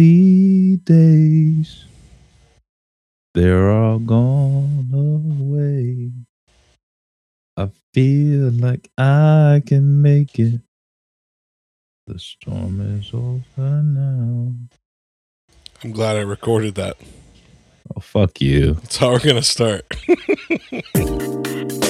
cloudy days. They're all gone away. I feel like I can make it. The storm is over now. I'm glad I recorded that. Oh, fuck you. That's how we're going to start.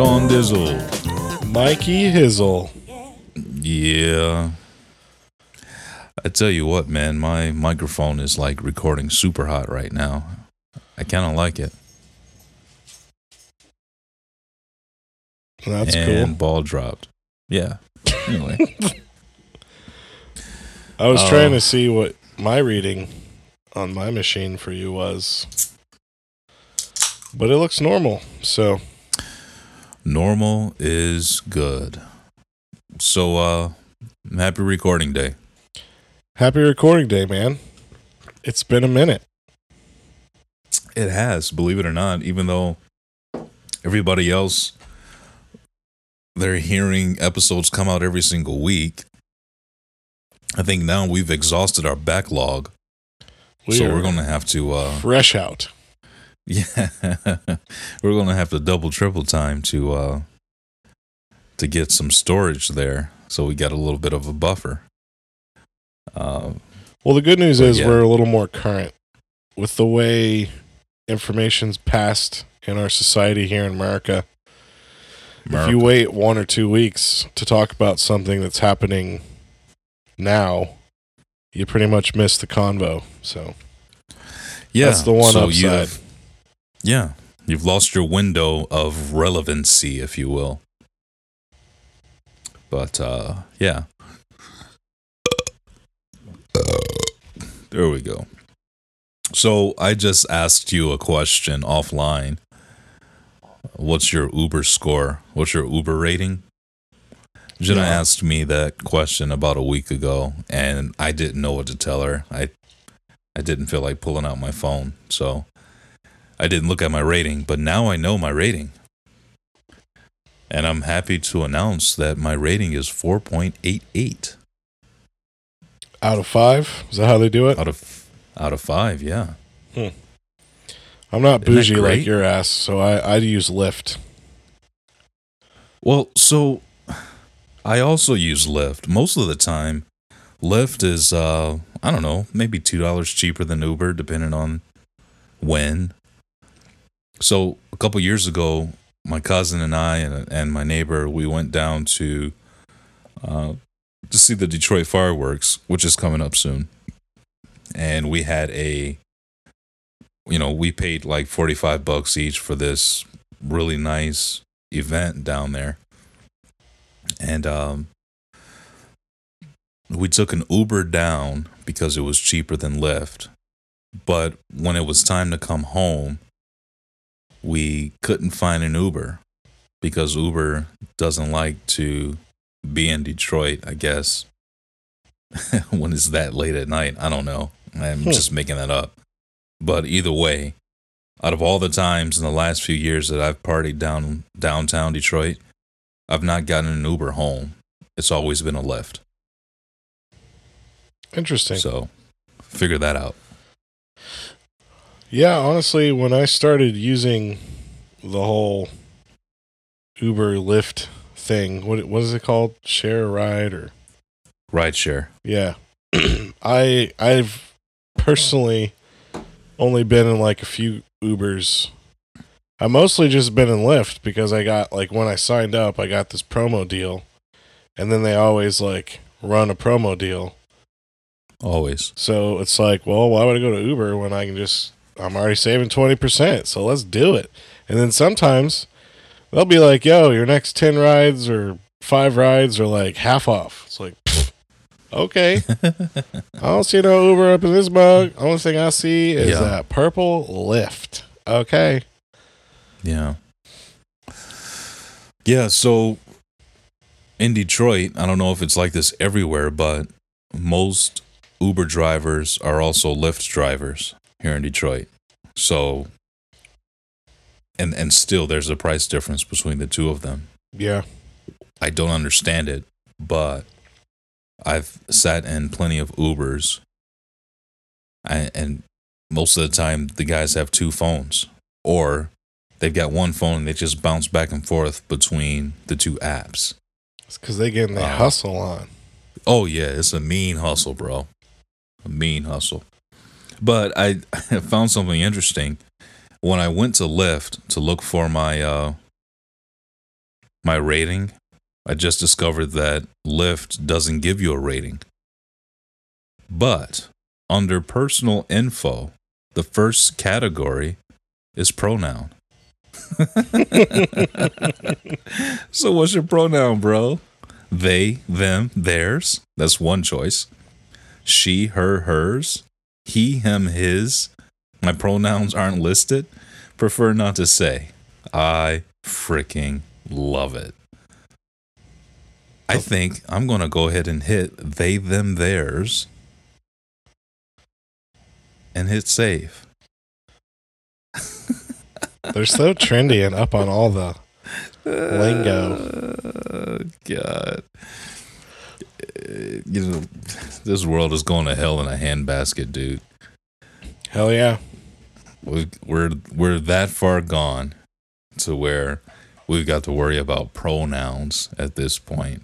Sean Dizzle. Mikey Hizzle. Yeah. I tell you what, man, my microphone is like recording super hot right now. I kind of like it. That's and cool. ball dropped. Yeah. Anyway, I was Oh. trying to uh, see what my reading on my machine for you was. But it looks normal. So, normal is good. So, uh, happy recording day. happy recording day, man. It's been a minute. It has, believe it or not, even though everybody else they're hearing episodes come out every single week. I think now we've exhausted our backlog. We so we're going to have to uh fresh out. Yeah, we're going to have to double triple time to uh to get some storage there. So we got a little bit of a buffer. Um Well, the good news is yeah. we're a little more current with the way information's passed in our society here in America. If you wait one or two weeks to talk about something that's happening now, you pretty much miss the convo. So yeah, that's the one so upside. Yeah, you've lost your window of relevancy, if you will. But uh, yeah, there we go. So I just asked you a question offline. What's your Uber score? What's your Uber rating? Jenna Yeah. asked me that question about a week ago, and I didn't know what to tell her. I I didn't feel like pulling out my phone, so I didn't look at my rating. But now I know my rating, and I'm happy to announce that my rating is 4.88 Out of five, is that how they do it? out of out of five. Yeah. I'm not Isn't bougie like your ass, so I I use Lyft. Well, so I also use Lyft. Most of the time, Lyft is uh I don't know, maybe two dollars cheaper than Uber, depending on when. So a couple years ago, my cousin and I and, and my neighbor we went down to uh, to see the Detroit fireworks, which is coming up soon, and we had a you know we paid like forty five bucks each for this really nice event down there. And um we took an uber down because it was cheaper than lyft. But when it was time to come home we couldn't find an uber because uber doesn't like to be in detroit i guess when it's that late at night i don't know i'm Hmm. just making that up but either way out of all the times in the last few years that I've partied down downtown Detroit, I've not gotten an Uber home. It's always been a Lyft. Interesting. So figure that out. Yeah, honestly, when I started using the whole Uber Lyft thing, what what is it called? Share a ride or Rideshare. yeah. I I've personally only been in like a few Ubers. I mostly just been in Lyft because I got like when I signed up, I got this promo deal, and then they always like run a promo deal. Always. So it's like, well, why would I go to Uber when I can just I'm already saving twenty percent, so let's do it. And then sometimes they'll be like, yo, your next ten rides or five rides are like half off. It's like pfft, okay. I don't see no Uber up in this bug. Only thing I see is Yeah. that purple Lyft. Okay. Yeah. Yeah, so in Detroit, I don't know if it's like this everywhere, but most Uber drivers are also Lyft drivers here in Detroit. So and and still there's a price difference between the two of them. Yeah. I don't understand it, but I've sat in plenty of Ubers, I, and most of the time the guys have two phones, or they've got one phone and they just bounce back and forth between the two apps. It's because they getting the Uh, hustle on. Oh yeah, it's a mean hustle, bro. A mean hustle. But I, I found something interesting when I went to Lyft to look for my uh my rating. I just discovered that Lyft doesn't give you a rating. But under personal info, the first category is pronoun. so what's your pronoun, bro? They, them, theirs. That's one choice. She, her, hers. He, him, his. My pronouns aren't listed. Prefer not to say. I freaking love it. I oh. think I'm going to go ahead and hit they, them, theirs and hit save. They're so trendy and up on all the lingo. Oh, God. Uh, You know, this world is going to hell in a handbasket, dude. Hell yeah. We, we're we're that far gone to where we've got to worry about pronouns at this point.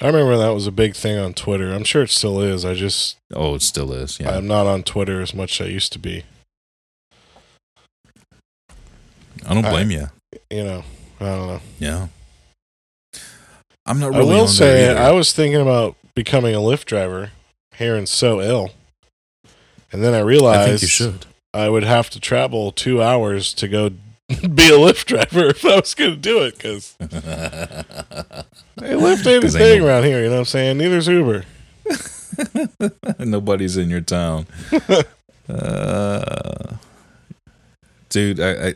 I remember that was a big thing on Twitter. I'm sure it still is. I just Oh, it still is. Yeah. I'm not on Twitter as much as I used to be. I don't I- blame you. You know, I don't know. Yeah. I'm not really. I will on say there. I was thinking about becoming a Lyft driver. Hearing so ill, and then I realized I think you should. I would have to travel two hours to go be a Lyft driver if I was going to do it because hey, Lyft ain't a thing ain't around here. You know what I'm saying? Neither's Uber. Nobody's in your town. uh, dude, I, I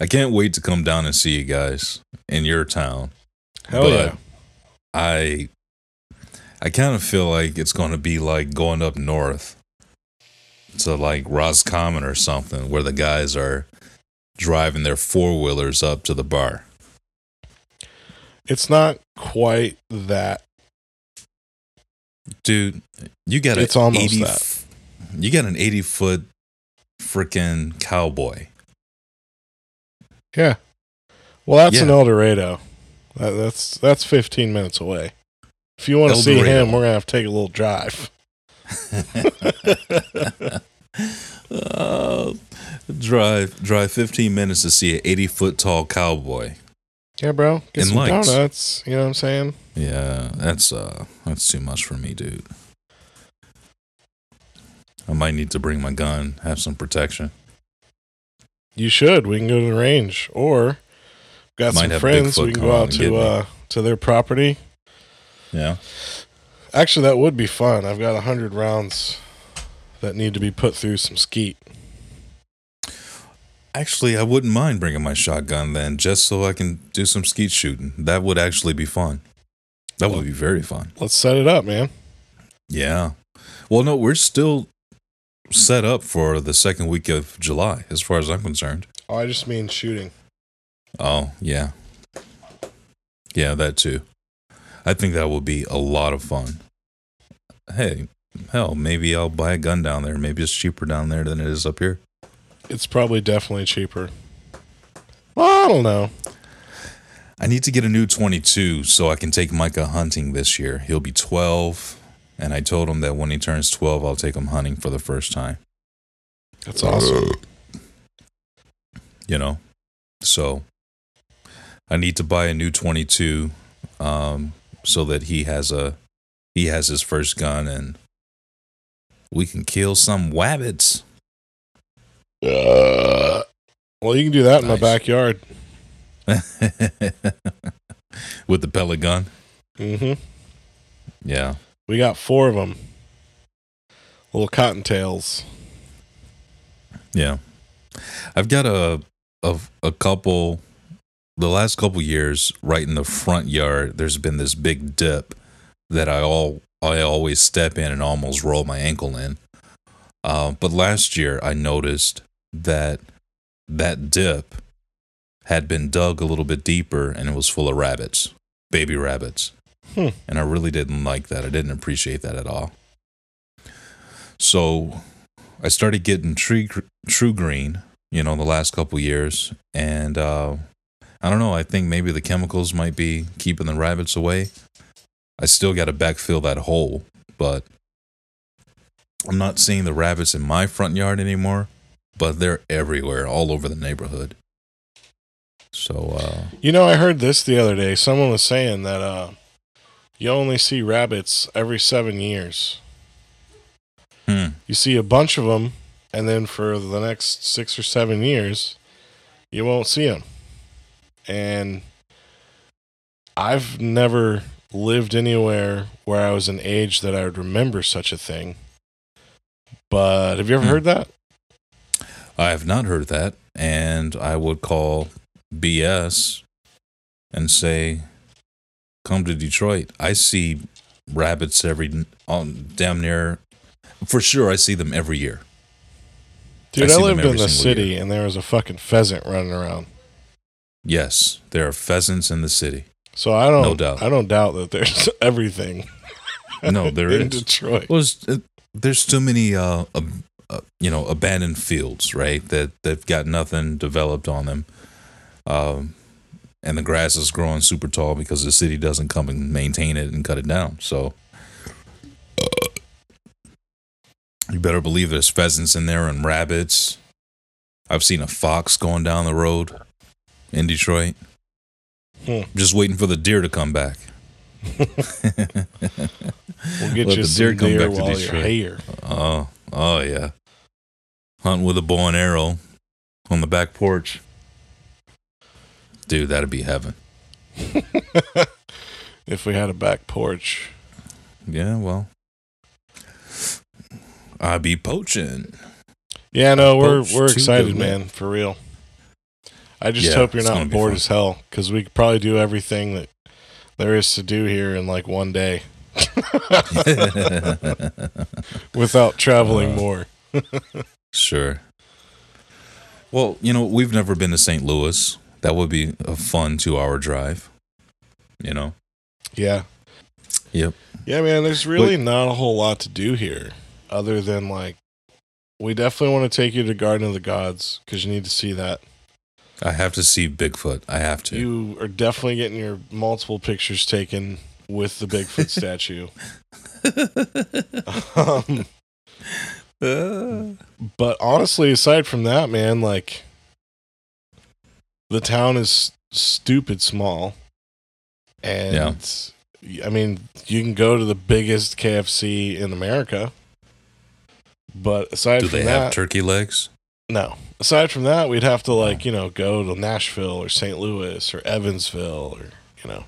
I can't wait to come down and see you guys in your town. Hell But yeah. I I kind of feel like it's going to be like going up north to like Roscommon or something where the guys are driving their four-wheelers up to the bar. It's not quite that. Dude, you got It's an almost 80 that. You got an 80 foot freaking cowboy. Yeah. Well, that's Yeah. an El Dorado. That, that's that's 15 minutes away. If you want to see him, we're gonna have to take a little drive. Uh, drive drive 15 minutes to see an 80 foot tall cowboy. Yeah, bro. Get And some lights. donuts. You know what I'm saying? Yeah, that's uh that's too much for me, dude. I might need to bring my gun, have some protection. You should. We can go to the range, or got Might some friends. Bigfoot We can go out to uh to their property. Yeah. Actually, that would be fun. I've got a hundred rounds that need to be put through some skeet. Actually, I wouldn't mind bringing my shotgun then, just so I can do some skeet shooting. That would actually be fun. That would be very fun. Let's set it up, man. Yeah. Well, no, we're still set up for the second week of July, as far as I'm concerned. Oh, I just mean shooting. Oh, yeah. Yeah, that too. I think that would be a lot of fun. Hey, hell, maybe I'll buy a gun down there. Maybe it's cheaper down there than it is up here. It's probably definitely cheaper. Well, I don't know. I need to get a new 22 so I can take Micah hunting this year. He'll be 12, and I told him that when he turns 12, I'll take him hunting for the first time. That's awesome. You know? So I need to buy a new 22 um, so that he has a he has his first gun and we can kill some wabbits. Uh, well, you can do that in my backyard. With the pellet gun. Mm-hmm. Yeah. We got four of them. Little cottontails. Yeah. I've got a a a couple the last couple years right in the front yard there's been this big dip that I all I always step in and almost roll my ankle in. Uh, but last year I noticed that that dip had been dug a little bit deeper and it was full of rabbits, baby rabbits. Hmm. And I really didn't like that. I didn't appreciate that at all. So I started getting tree TruGreen, you know, the last couple years, and uh, I don't know. I think maybe the chemicals might be keeping the rabbits away. I still got to backfill that hole, but I'm not seeing the rabbits in my front yard anymore. But they're everywhere, all over the neighborhood. So uh, You know, I heard this the other day. Someone was saying that uh, you only see rabbits every seven years. hmm, You see a bunch of them, and then for the next six or seven years, you won't see them. And I've never lived anywhere where I was an age that I would remember such a thing. But have you ever Hmm. heard that? I have not heard that, and I would call BS and say, "Come to Detroit." I see rabbits every on damn near for sure. I see them every year. Dude, I I, lived in the city and there was a fucking pheasant running around. Yes, there are pheasants in the city. So I don't No doubt. I don't doubt that there's everything No, there in is. Detroit. Well, there's too many, uh, uh, you know, abandoned fields, right? That they've got nothing developed on them, um, and the grass is growing super tall because the city doesn't come and maintain it and cut it down. So, uh, you better believe there's pheasants in there and rabbits. I've seen a fox going down the road in Detroit. Hmm. Just waiting for the deer to come back. We'll get Let you the deer come deer back to Detroit. here. Oh, oh yeah. Hunting with a bow and arrow on the back porch. Dude, that'd be heaven. if we had a back porch. Yeah, well. I'd be poaching. Yeah, no, we're we're excited, man, for real. I just Yeah, hope you're not bored as hell because we could probably do everything that there is to do here in like one day without traveling Uh, more. sure. Well, you know, we've never been to St. Louis. That would be a fun two hour drive. You know? Yeah. Yep. Yeah, man, there's really not a whole lot to do here other than like we definitely want to take you to Garden of the Gods because you need to see that. I have to see Bigfoot. I have to. You are definitely getting your multiple pictures taken with the Bigfoot statue. um, but honestly, aside from that, man, like the town is stupid small. And I mean, you can go to the biggest KFC in America. But aside Do from they have turkey legs? No. Aside from that, we'd have to like, you know, go to Nashville or St. Louis or Evansville or, you know.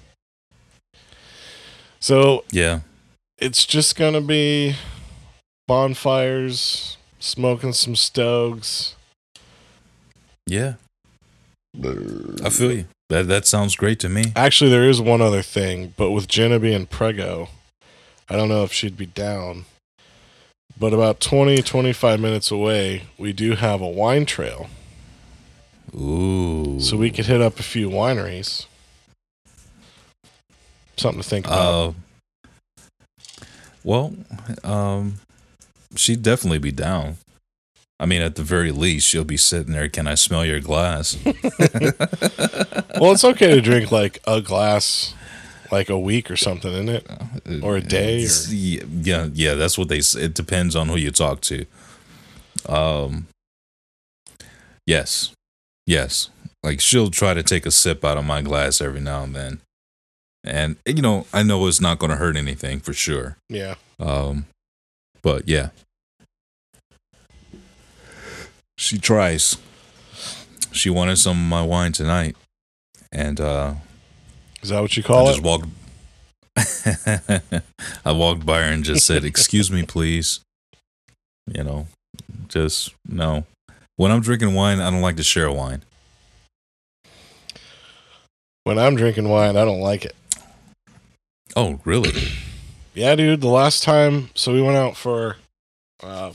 So Yeah. it's just gonna be bonfires, smoking some stoves. Yeah. I feel you. That that sounds great to me. Actually, there is one other thing, but with Jenna being prego, I don't know if she'd be down. But about 20, 25 minutes away, we do have a wine trail. Ooh. So we could hit up a few wineries. Something to think about. Uh, well, um, she'd definitely be down. I mean, at the very least, she'll be sitting there. Can I smell your glass? well, it's okay to drink like a glass like a week or something, isn't it? Or a day, It's- Yeah, yeah. That's what they. It depends on who you talk to. Um. Yes, yes. Like she'll try to take a sip out of my glass every now and then, and you know, I know it's not going to hurt anything for sure. Yeah. Um, but yeah, she tries. She wanted some of my wine tonight, and uh, Is that what you call I it? just walked. I walked by her and just said, "Excuse me, please." You know, just no. When I'm drinking wine, I don't like to share wine. When I'm drinking wine, I don't like it. Oh, really? Yeah, dude. The last time, so we went out for um,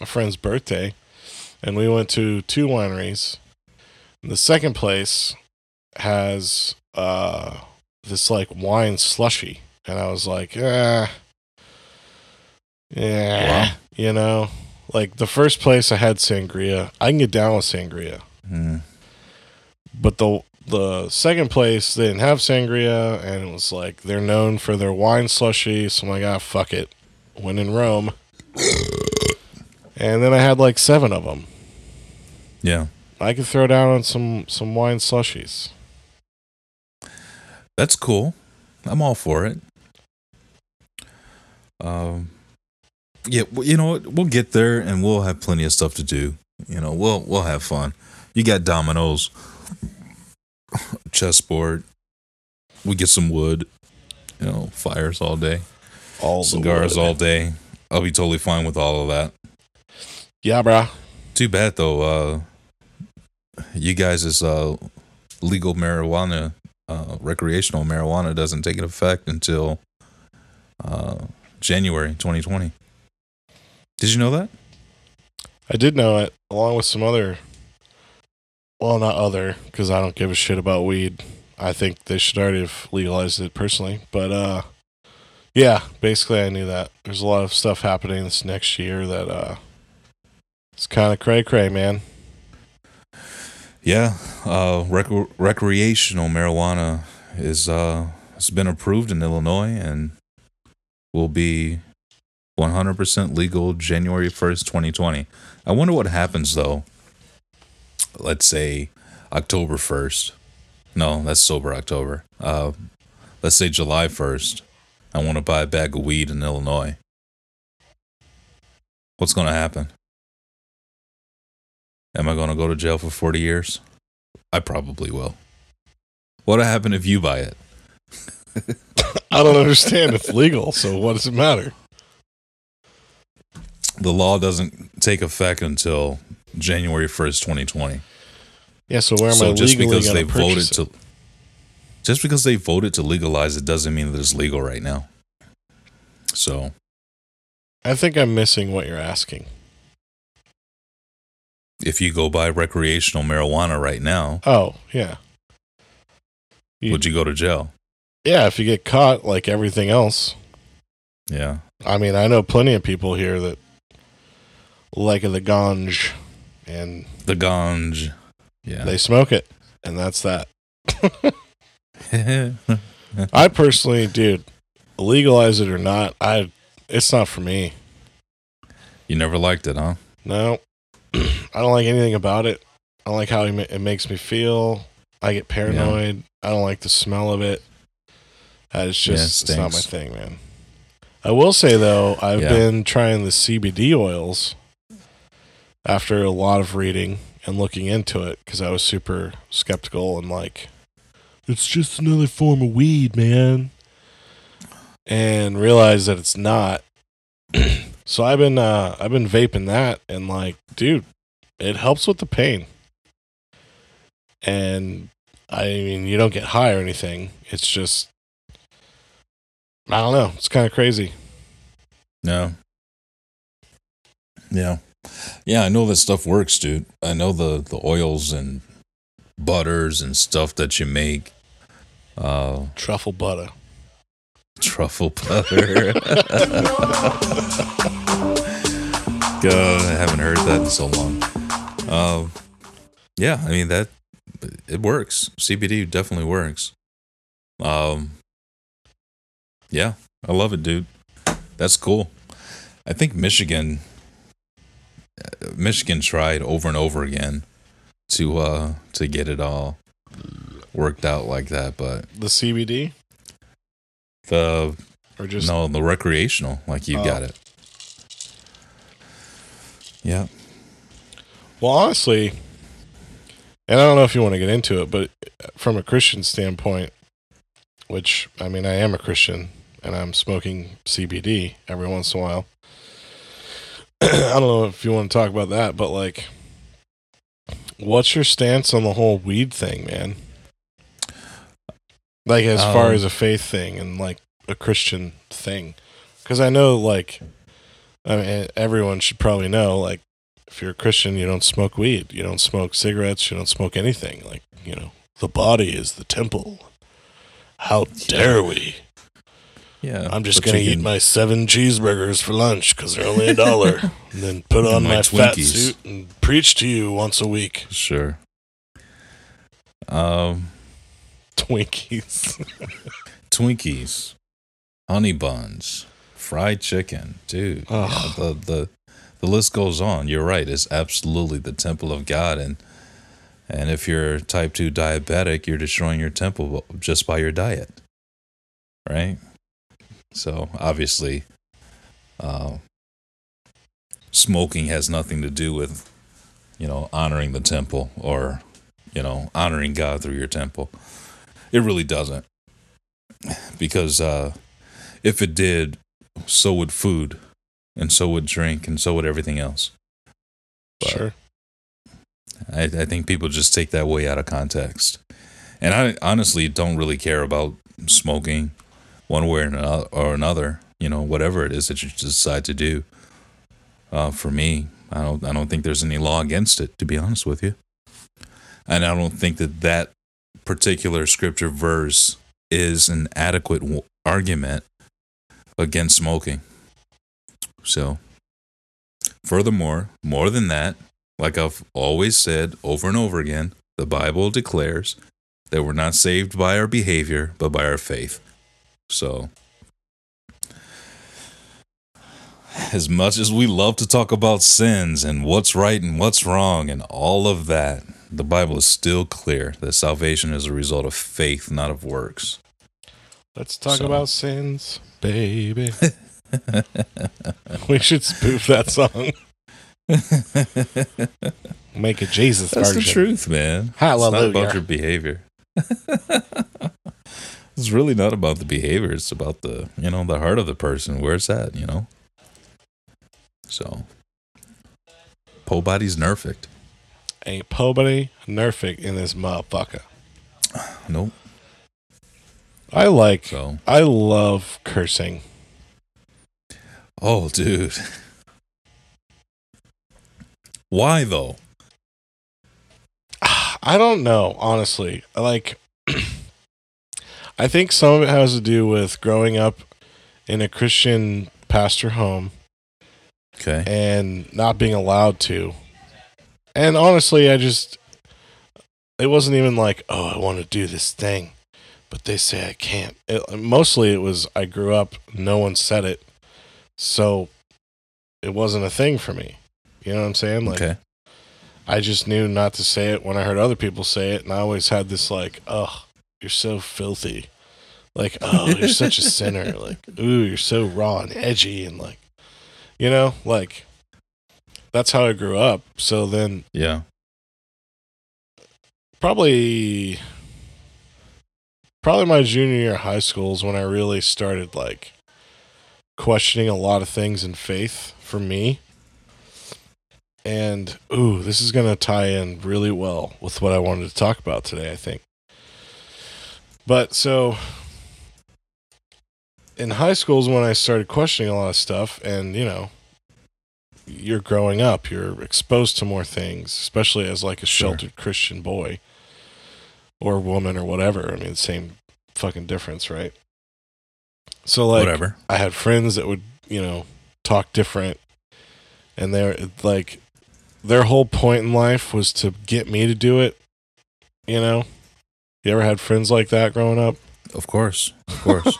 a friend's birthday, and we went to two wineries. And the second place has uh, this like wine slushy, and I was like, eh, yeah, Wow. you know, like the first place I had sangria. I can get down with sangria, Hmm. but the the second place they didn't have sangria and it was like they're known for their wine slushy. So i'm like ah fuck it. When in rome. And then i had like seven of them Yeah, i could throw down on some some wine slushies that's cool. I'm all for it. Um, yeah, you know what? We'll get there, and we'll have plenty of stuff to do. You know, we'll we'll have fun. You got dominoes, chessboard. We get some wood. You know, fires all day, all cigars all day. I'll be totally fine with all of that. yeah bruh Too bad though. Uh, you guys is uh, legal marijuana, uh, recreational marijuana doesn't take effect until uh, January 2020. Did you know that? i did know it along with some other well not other because i don't give a shit about weed i think they should already have legalized it personally but uh yeah basically i knew that there's a lot of stuff happening this next year that uh it's kind of cray cray man Yeah, uh, rec- recreational marijuana is uh, has been approved in Illinois and will be 100% legal January 1st, 2020. I wonder what happens though. Let's say October 1st. No, that's sober October. Uh, let's say July 1st. I want to buy a bag of weed in Illinois. What's going to happen? Am I going to go to jail for 40 years? I probably will. What'll happen if you buy it? i don't understand it's legal so what does it matter The law doesn't take effect until January 1st, 2020. yeah so where am so i just because they voted it? to just because they voted to legalize it doesn't mean that it's legal right now. So, i think i'm missing what you're asking if you go buy recreational marijuana right now, oh yeah You- would you go to jail? yeah if you get caught like everything else Yeah. I mean, I know plenty of people here that like the ganj and The ganj. Yeah. they smoke it, and that's that. I personally, dude, legalize it or not, I it's not for me. you never liked it, huh? No, I don't like anything about it. I don't like how it makes me feel. I get paranoid. I don't like the smell of it. It's Yeah, it just it's not my thing, man. I will say though, I've Yeah. been trying the CBD oils after a lot of reading and looking into it because I was super skeptical and like, it's just another form of weed, man. And realized that it's not. so I've been uh I've been vaping that and like, dude, it helps with the pain. And I mean, you don't get high or anything. It's just I don't know. It's kind of crazy. No. Yeah. Yeah, I know that stuff works, dude. I know the the oils and butters and stuff that you make. Uh Truffle butter. Truffle butter. God, I haven't heard that in so long. Uh, yeah, I mean that it works. CBD definitely works. Um, yeah, I love it, dude. That's cool. I think Michigan, Michigan tried over and over again to uh to get it all worked out like that, but The CBD the or just no, the recreational, like you Oh. got it. Yeah. Well, honestly, and I don't know if you want to get into it, but uh, from a Christian standpoint, which I mean, I am a Christian and I'm smoking CBD every once in a while. I don't know if you want to talk about that, but like, what's your stance on the whole weed thing, man? Like, as far Um, as a faith thing and like a Christian thing, because I know, like, I mean, everyone should probably know, like, if you're a Christian, you don't smoke weed, you don't smoke cigarettes, you don't smoke anything. Like, you know, the body is the temple. How dare we? Yeah. I'm just gonna eat my seven cheeseburgers for lunch because they're only a dollar, and then put on My my, fat suit and preach to you once a week. Sure. Um, Twinkies. Twinkies, honey buns, fried chicken, dude. yeah, the the the list goes on. You're right. It's absolutely the temple of God, and and if you're type two diabetic, you're destroying your temple just by your diet, right? So obviously, uh, smoking has nothing to do with you know honoring the temple or you know honoring God through your temple. It really doesn't because uh, if it did, so would food, and so would drink, and so would everything else. But sure. I, I think people just take that way out of context, and I honestly don't really care about smoking, one way or another. You know, whatever it is that you decide to do. Uh, for me, I don't I don't think there's any law against it. To be honest with you, and I don't think that that particular scripture verse is an adequate w- argument against smoking. So, furthermore, more than that, like I've always said over and over again, the Bible declares that we're not saved by our behavior, but by our faith. So, as much as we love to talk about sins and what's right and what's wrong and all of that, the Bible is still clear that salvation is a result of faith, not of works. Let's talk So- about sins, baby. we should spoof that song. Make a Jesus That's version. the truth, man. It's not Hallelujah. about your behavior. it's really not about the behavior. It's about the, you know, the heart of the person, where it's at, you know? So, po body's nerfed. Ain't nobody nerfic in this motherfucker. Nope. I like. So, I love cursing. oh, dude. Why, though? I don't know, honestly. Like, I think some of it has to do with growing up in a Christian pastor home Okay. and not being allowed to. And honestly, I just, it wasn't even like, oh, I want to do this thing, but they say I can't. It, mostly it was, I grew up, no one said it. So it wasn't a thing for me. You know what I'm saying? Like, okay. I just knew not to say it when I heard other people say it, and I always had this like, "Oh, you're so filthy," like, "Oh, you're such a sinner," like, "Ooh, you're so raw and edgy," and like, you know, like that's how I grew up. So then, Yeah. probably, probably my junior year of high school is when I really started like questioning a lot of things in faith for me. And ooh, this is going to tie in really well with what I wanted to talk about today, I think. But so in high school is when I started questioning a lot of stuff and, you know, you're growing up, you're exposed to more things, especially as like a Sure. sheltered Christian boy or woman or whatever. I mean, same fucking difference, right? So like Whatever. I had friends that would, you know, talk different, and they're like, their whole point in life was to get me to do it. You know, you ever had friends like that growing up? Of course. Of course.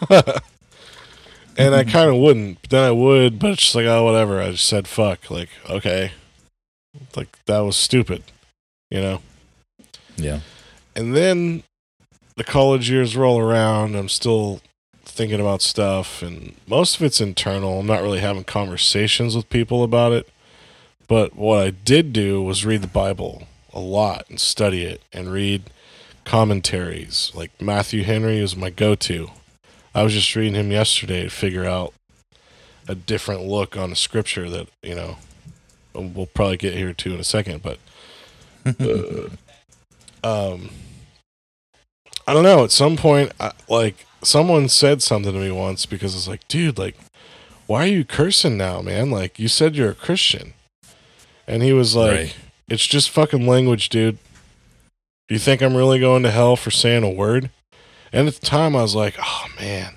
And I mm-hmm. kind of wouldn't, but then I would, but it's just like, oh, whatever. I just said fuck. Like, okay, like that was stupid, you know. yeah. And then the college years roll around. I'm still thinking about stuff, and most of it's internal. I'm not really having conversations with people about it, But what I did do was read the Bible a lot and study it and read commentaries. Like Matthew Henry is my go to. I was just reading him yesterday to figure out a different look on a scripture that, you know, we'll probably get here to in a second, but uh, um I don't know, at some point I, like someone said something to me once because it's like, dude, like why are you cursing now, man? Like you said you're a Christian. And he was like, Right. it's just fucking language, dude. Do you think I'm really going to hell for saying a word? And at the time, I was like, oh man,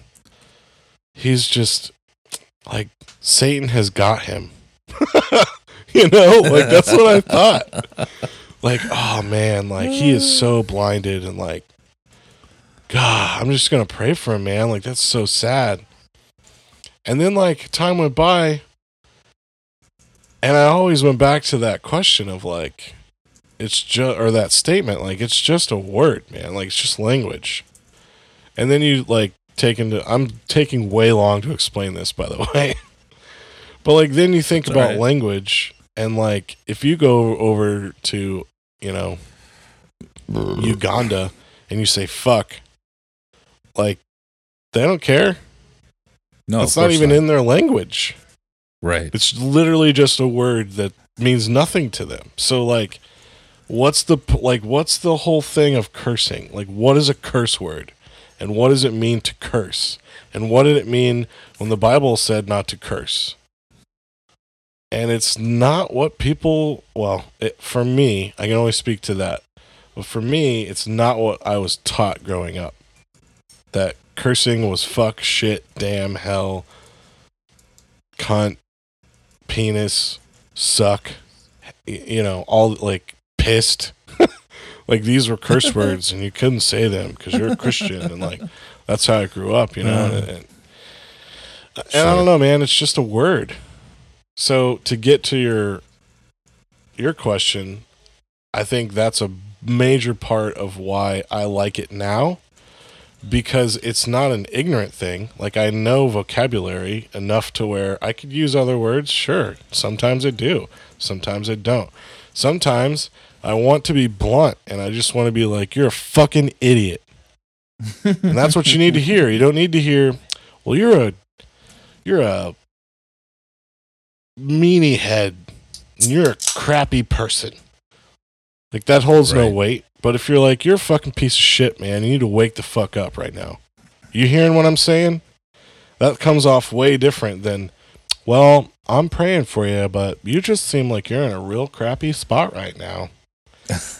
he's just like Satan has got him. you know, like that's what I thought. Like, oh man, like he is so blinded and like, God, I'm just gonna pray for him, man. Like that's so sad. And then like time went by, and I always went back to that question of like, it's just or that statement like it's just a word, man. Like it's just language. And then you like take into I'm taking way long to explain this by the way. but like then you think It's about alright. language and like if you go over to, you know, Uganda and you say fuck, like they don't care. No, it's not even in their language. Right. It's literally just a word that means nothing to them. So like what's the like what's the whole thing of cursing? Like what is a curse word? And what does it mean to curse? And what did it mean when the Bible said not to curse? And it's not what people, well, it, for me, I can only speak to that. But for me, it's not what I was taught growing up. That cursing was fuck, shit, damn, hell, cunt, penis, suck, you know, all like pissed. Like these were curse words and you couldn't say them because you're a Christian and like that's how I grew up, you know. And, and I don't know, man, it's just a word. So to get to your your question, I think that's a major part of why I like it now because it's not an ignorant thing. Like I know vocabulary enough to where I could use other words. Sure, sometimes I do. Sometimes I don't. Sometimes I want to be blunt and I just want to be like you're a fucking idiot. and that's what you need to hear. You don't need to hear, well you're a you're a meanie head and you're a crappy person. Like that holds no weight. But if you're like, you're a fucking piece of shit, man, you need to wake the fuck up right now. You hearing what I'm saying? That comes off way different than, well, I'm praying for you, but you just seem like you're in a real crappy spot right now.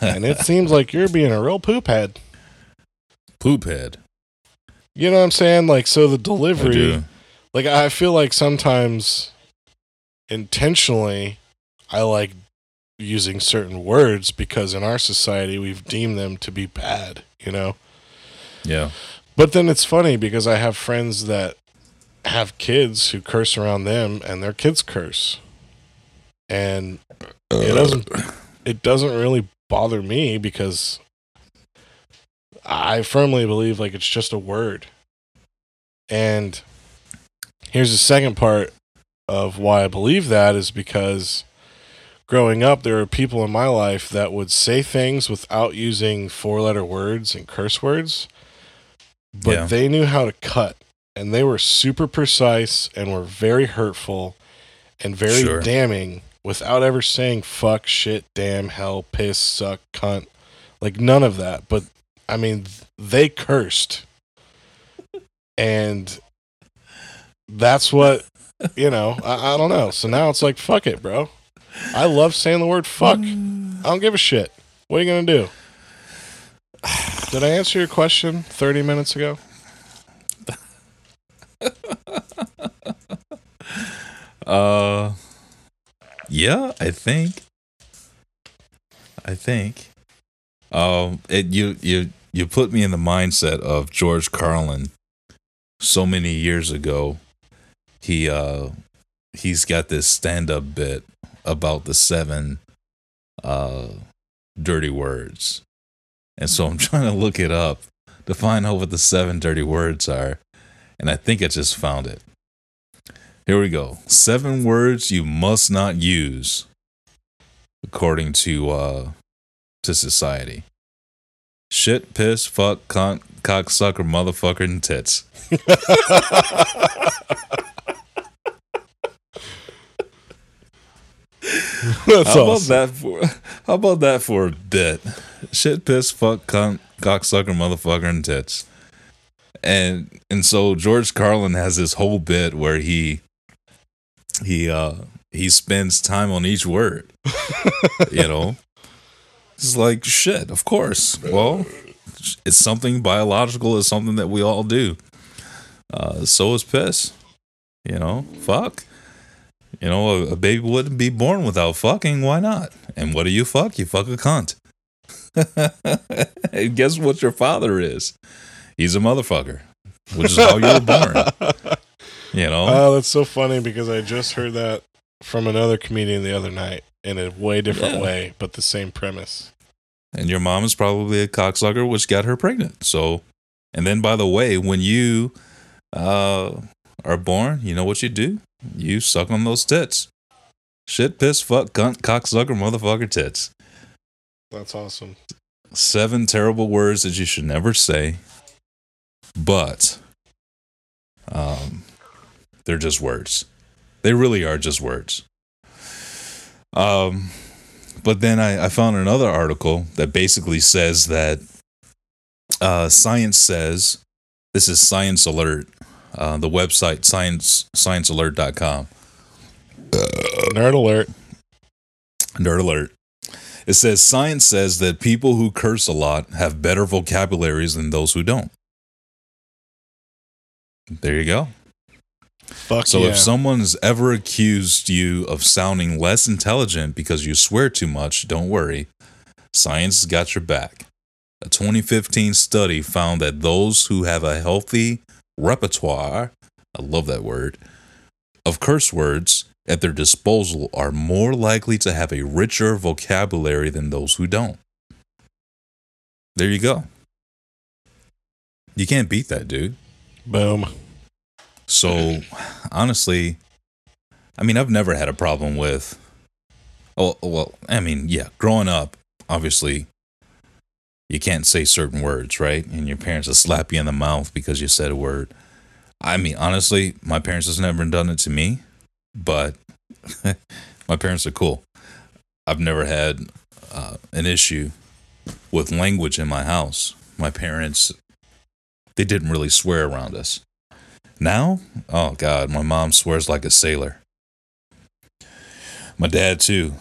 And it seems like you're being a real poop head. Poop head. You know what I'm saying? Like, so the delivery, do. like, I feel like sometimes intentionally I like using certain words because in our society we've deemed them to be bad, you know? Yeah. But then it's funny because I have friends that have kids who curse around them and their kids curse. And it doesn't it doesn't really bother me because I firmly believe like it's just a word. And here's the second part of why I believe that is because growing up there are people in my life that would say things without using four letter words and curse words but Yeah. they knew how to cut and they were super precise and were very hurtful and very Sure. damning without ever saying fuck shit damn hell piss suck cunt like none of that but i mean they cursed. And that's what you know I, I don't know. So now it's like fuck it bro. I love saying the word fuck. I don't give a shit. What are you gonna do? Did i answer your question 30 minutes ago? Uh, yeah, I think. I think. Um, it you you you put me in the mindset of George Carlin. So many years ago, he uh he's got this stand up bit about the seven uh dirty words, and so I'm trying to look it up to find out what the seven dirty words are, and I think I just found it. Here we go. Seven words you must not use according to uh to society. Shit, piss, fuck, cunt, cocksucker, motherfucker, and tits. That's how awesome. about that for how about that for a bit? Shit, piss, fuck, cunt, cocksucker, motherfucker, and tits. And and so George Carlin has this whole bit where he he uh he spends time on each word. you know? It's like shit, of course. Well, it's something biological, it's something that we all do. Uh so is piss. You know, fuck. You know, a, a baby wouldn't be born without fucking. Why not? And what do you fuck? You fuck a cunt. and guess what your father is? He's a motherfucker, which is how you were born. You know? Oh, that's so funny because I just heard that from another comedian the other night in a way different Yeah. way, but the same premise. and your mom is probably a cocksucker, which got her pregnant. So, and then by the way, when you uh, are born, you know what you do? You suck on those tits. Shit, piss, fuck, cunt, cocksucker, motherfucker, tits. That's awesome. seven terrible words that you should never say, but um, they're just words. They really are just words. Um, but then I, I found another article that basically says that uh, science says this is Science Alert, uh, the website science sciencealert.com. Nerd alert. Nerd alert. It says science says that people who curse a lot have better vocabularies than those who don't. There you go. Fuck So yeah. if someone's ever accused you of sounding less intelligent because you swear too much, don't worry. Science has got your back. A 2015 study found that those who have a healthy repertoire, I love that word, of curse words at their disposal are more likely to have a richer vocabulary than those who don't. There you go. You can't beat that, dude. Boom. So, honestly, I mean, I've never had a problem with. Oh, well, I mean, yeah, growing up, obviously, you can't say certain words, right? And your parents will slap you in the mouth because you said a word. I mean, honestly, my parents has never done it to me, but my parents are cool. I've never had uh, an issue with language in my house. My parents, they didn't really swear around us. Now, oh God, my mom swears like a sailor. My dad, too,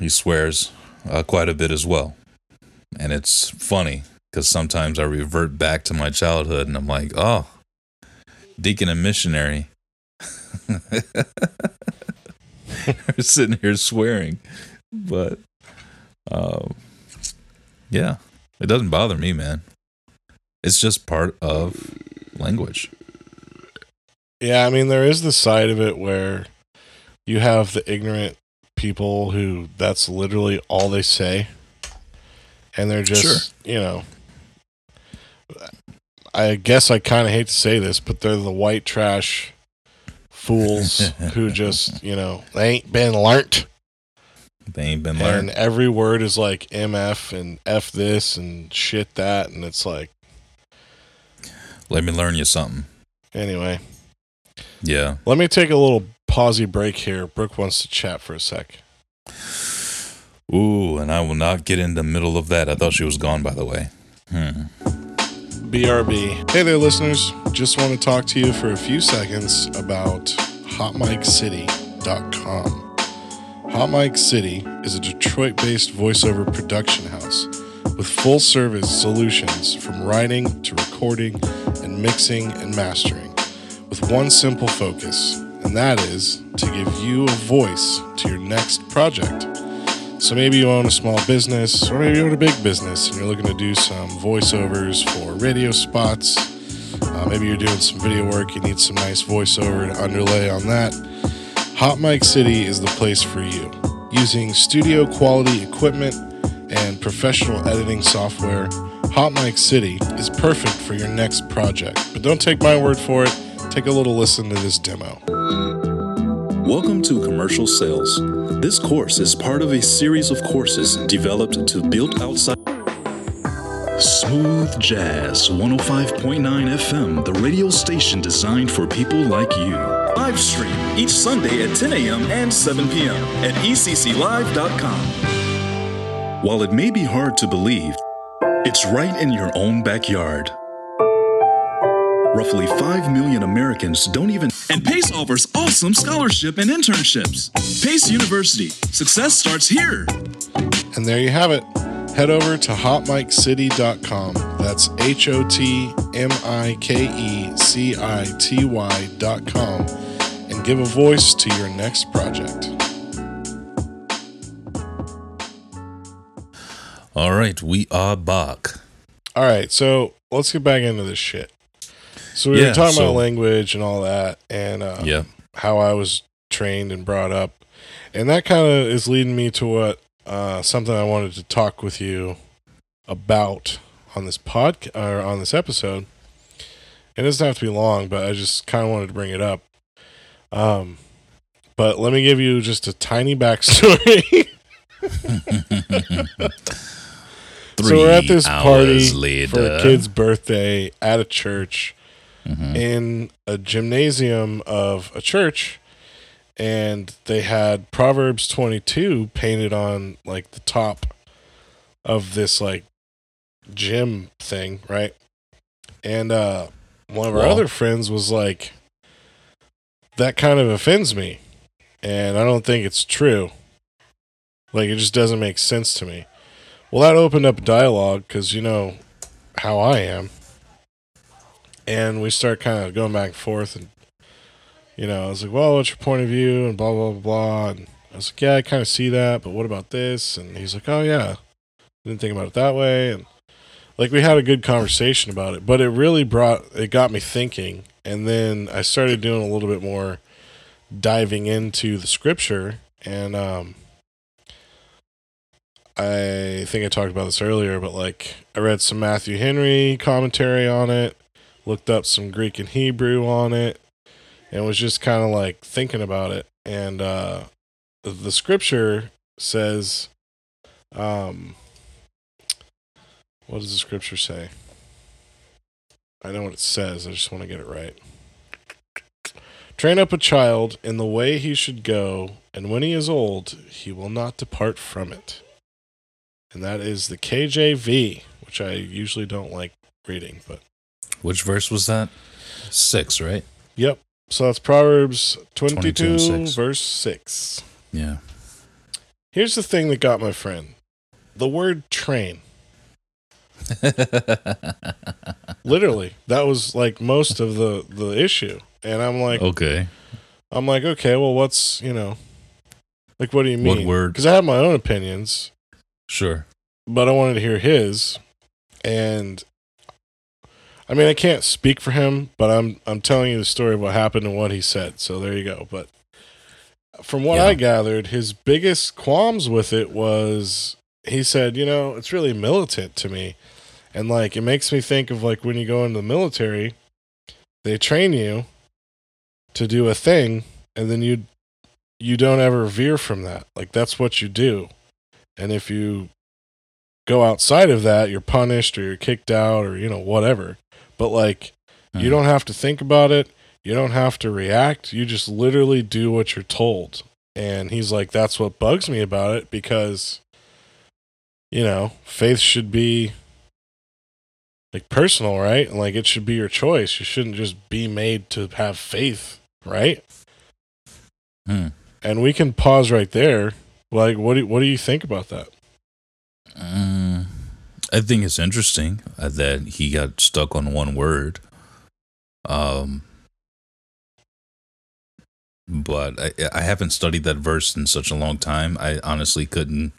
he swears uh, quite a bit as well. And it's funny because sometimes I revert back to my childhood and I'm like, oh, deacon and missionary. They're sitting here swearing. But, um, yeah, it doesn't bother me, man. It's just part of language. Yeah, I mean, there is the side of it where you have the ignorant people who that's literally all they say. And they're just, you know, I guess I kind of hate to say this, but they're the white trash fools who just, you know, they ain't been learnt. They ain't been learned. And every word is like MF and F this and shit that. And it's like, Let me learn you something. anyway, Yeah. let me take a little pausey break here. Brooke wants to chat for a sec. Ooh, and I will not get in the middle of that. I thought she was gone, by the way. Hmm. BRB. Hey there, listeners. Just want to talk to you for a few seconds about HotMicCity.com. Hot Mic City is a Detroit based voiceover production house with full service solutions from writing to recording and mixing and mastering, with one simple focus, and that is to give you a voice to your next project. So maybe you own a small business, or maybe you own a big business, and you're looking to do some voiceovers for radio spots. Uh, maybe you're doing some video work, you need some nice voiceover to underlay on that. Hot Mic City is the place for you. Using studio quality equipment and professional editing software, Hot Mic City is perfect for your next project. But don't take my word for it, take a little listen to this demo. Welcome to Commercial Sales, This course is part of a series of courses developed to build outside. Smooth Jazz 105.9 FM, the radio station designed for people like you. Live stream each Sunday at 10 a.m. and 7 p.m. at ecclive.com. While it may be hard to believe, it's right in your own backyard. Roughly 5 million Americans don't even. And PACE offers awesome scholarship and internships. PACE University. Success starts here. And there you have it. Head over to hotmikecity.com. That's H O T M I K E C I T Y.com and give a voice to your next project. All right, we are back. All right, so let's get back into this shit. So we Yeah, were talking so- about language and all that, and uh, Yeah. how I was trained and brought up, and that kind of is leading me to what uh, something I wanted to talk with you about on this pod or on this episode. It doesn't have to be long, but I just kind of wanted to bring it up. Um, but let me give you just a tiny backstory. Three so we're at this party hours for a kid's birthday at a church Mhm. in a gymnasium of a church and they had proverbs 22 painted on like the top of this like gym thing right? And uh one of our other friends was like that kind of offends me and i don't think it's true. Like it just doesn't make sense to me. Well that opened up dialogue because you know how i am and we start kind of going back and forth and you know i was like well what's your point of view? and blah blah blah blah and i was like yeah i kind of see that but what about this? And he's like oh yeah. Didn't think about it that way and like we had a good conversation about it but it really brought it got me thinking and then i started doing a little bit more diving into the scripture and um i think i talked about this earlier but like i read some matthew henry commentary on it looked up some greek and hebrew on it and was just kind of like thinking about it. And uh the scripture says um what does the scripture say? I know what it says. I just want to get it right. Train up a child in the way he should go and when he is old he will not depart from it. And that is the kjv which i usually don't like reading but Which verse was that? Six, right? Yep. So that's Proverbs 22, 22 six. verse 6. Yeah. Here's the thing that got my friend the word train. Literally, that was like most of the, the issue. And I'm like, okay. I'm like, okay, well, what's, you know, like, what do you What mean? word? Because I have my own opinions, Sure. but I wanted to hear his. And I mean, I can't speak for him, but I'm I'm telling you the story of what happened and what he said. So there you go. But from what Yeah. I gathered, his biggest qualms with it was he said, you know, it's really militant to me. And like it makes me think of like when you go into the military, they train you to do a thing and then you you don't ever veer from that. Like that's what you do. And if you go outside of that, you're punished or you're kicked out or you know whatever. But like you Hmm. don't have to think about it. You don't have to react. You just literally do what you're told. And he's like, that's what bugs me about it because, you know, faith should be like personal, right? And like it should be your choice. You shouldn't just be made to have faith, right? Hmm. And we can pause right there. Like, what do what do you think about that? Mm, I think it's interesting uh, that he got stuck on one word. Um, but I, I haven't studied that verse in such a long time. I honestly couldn't,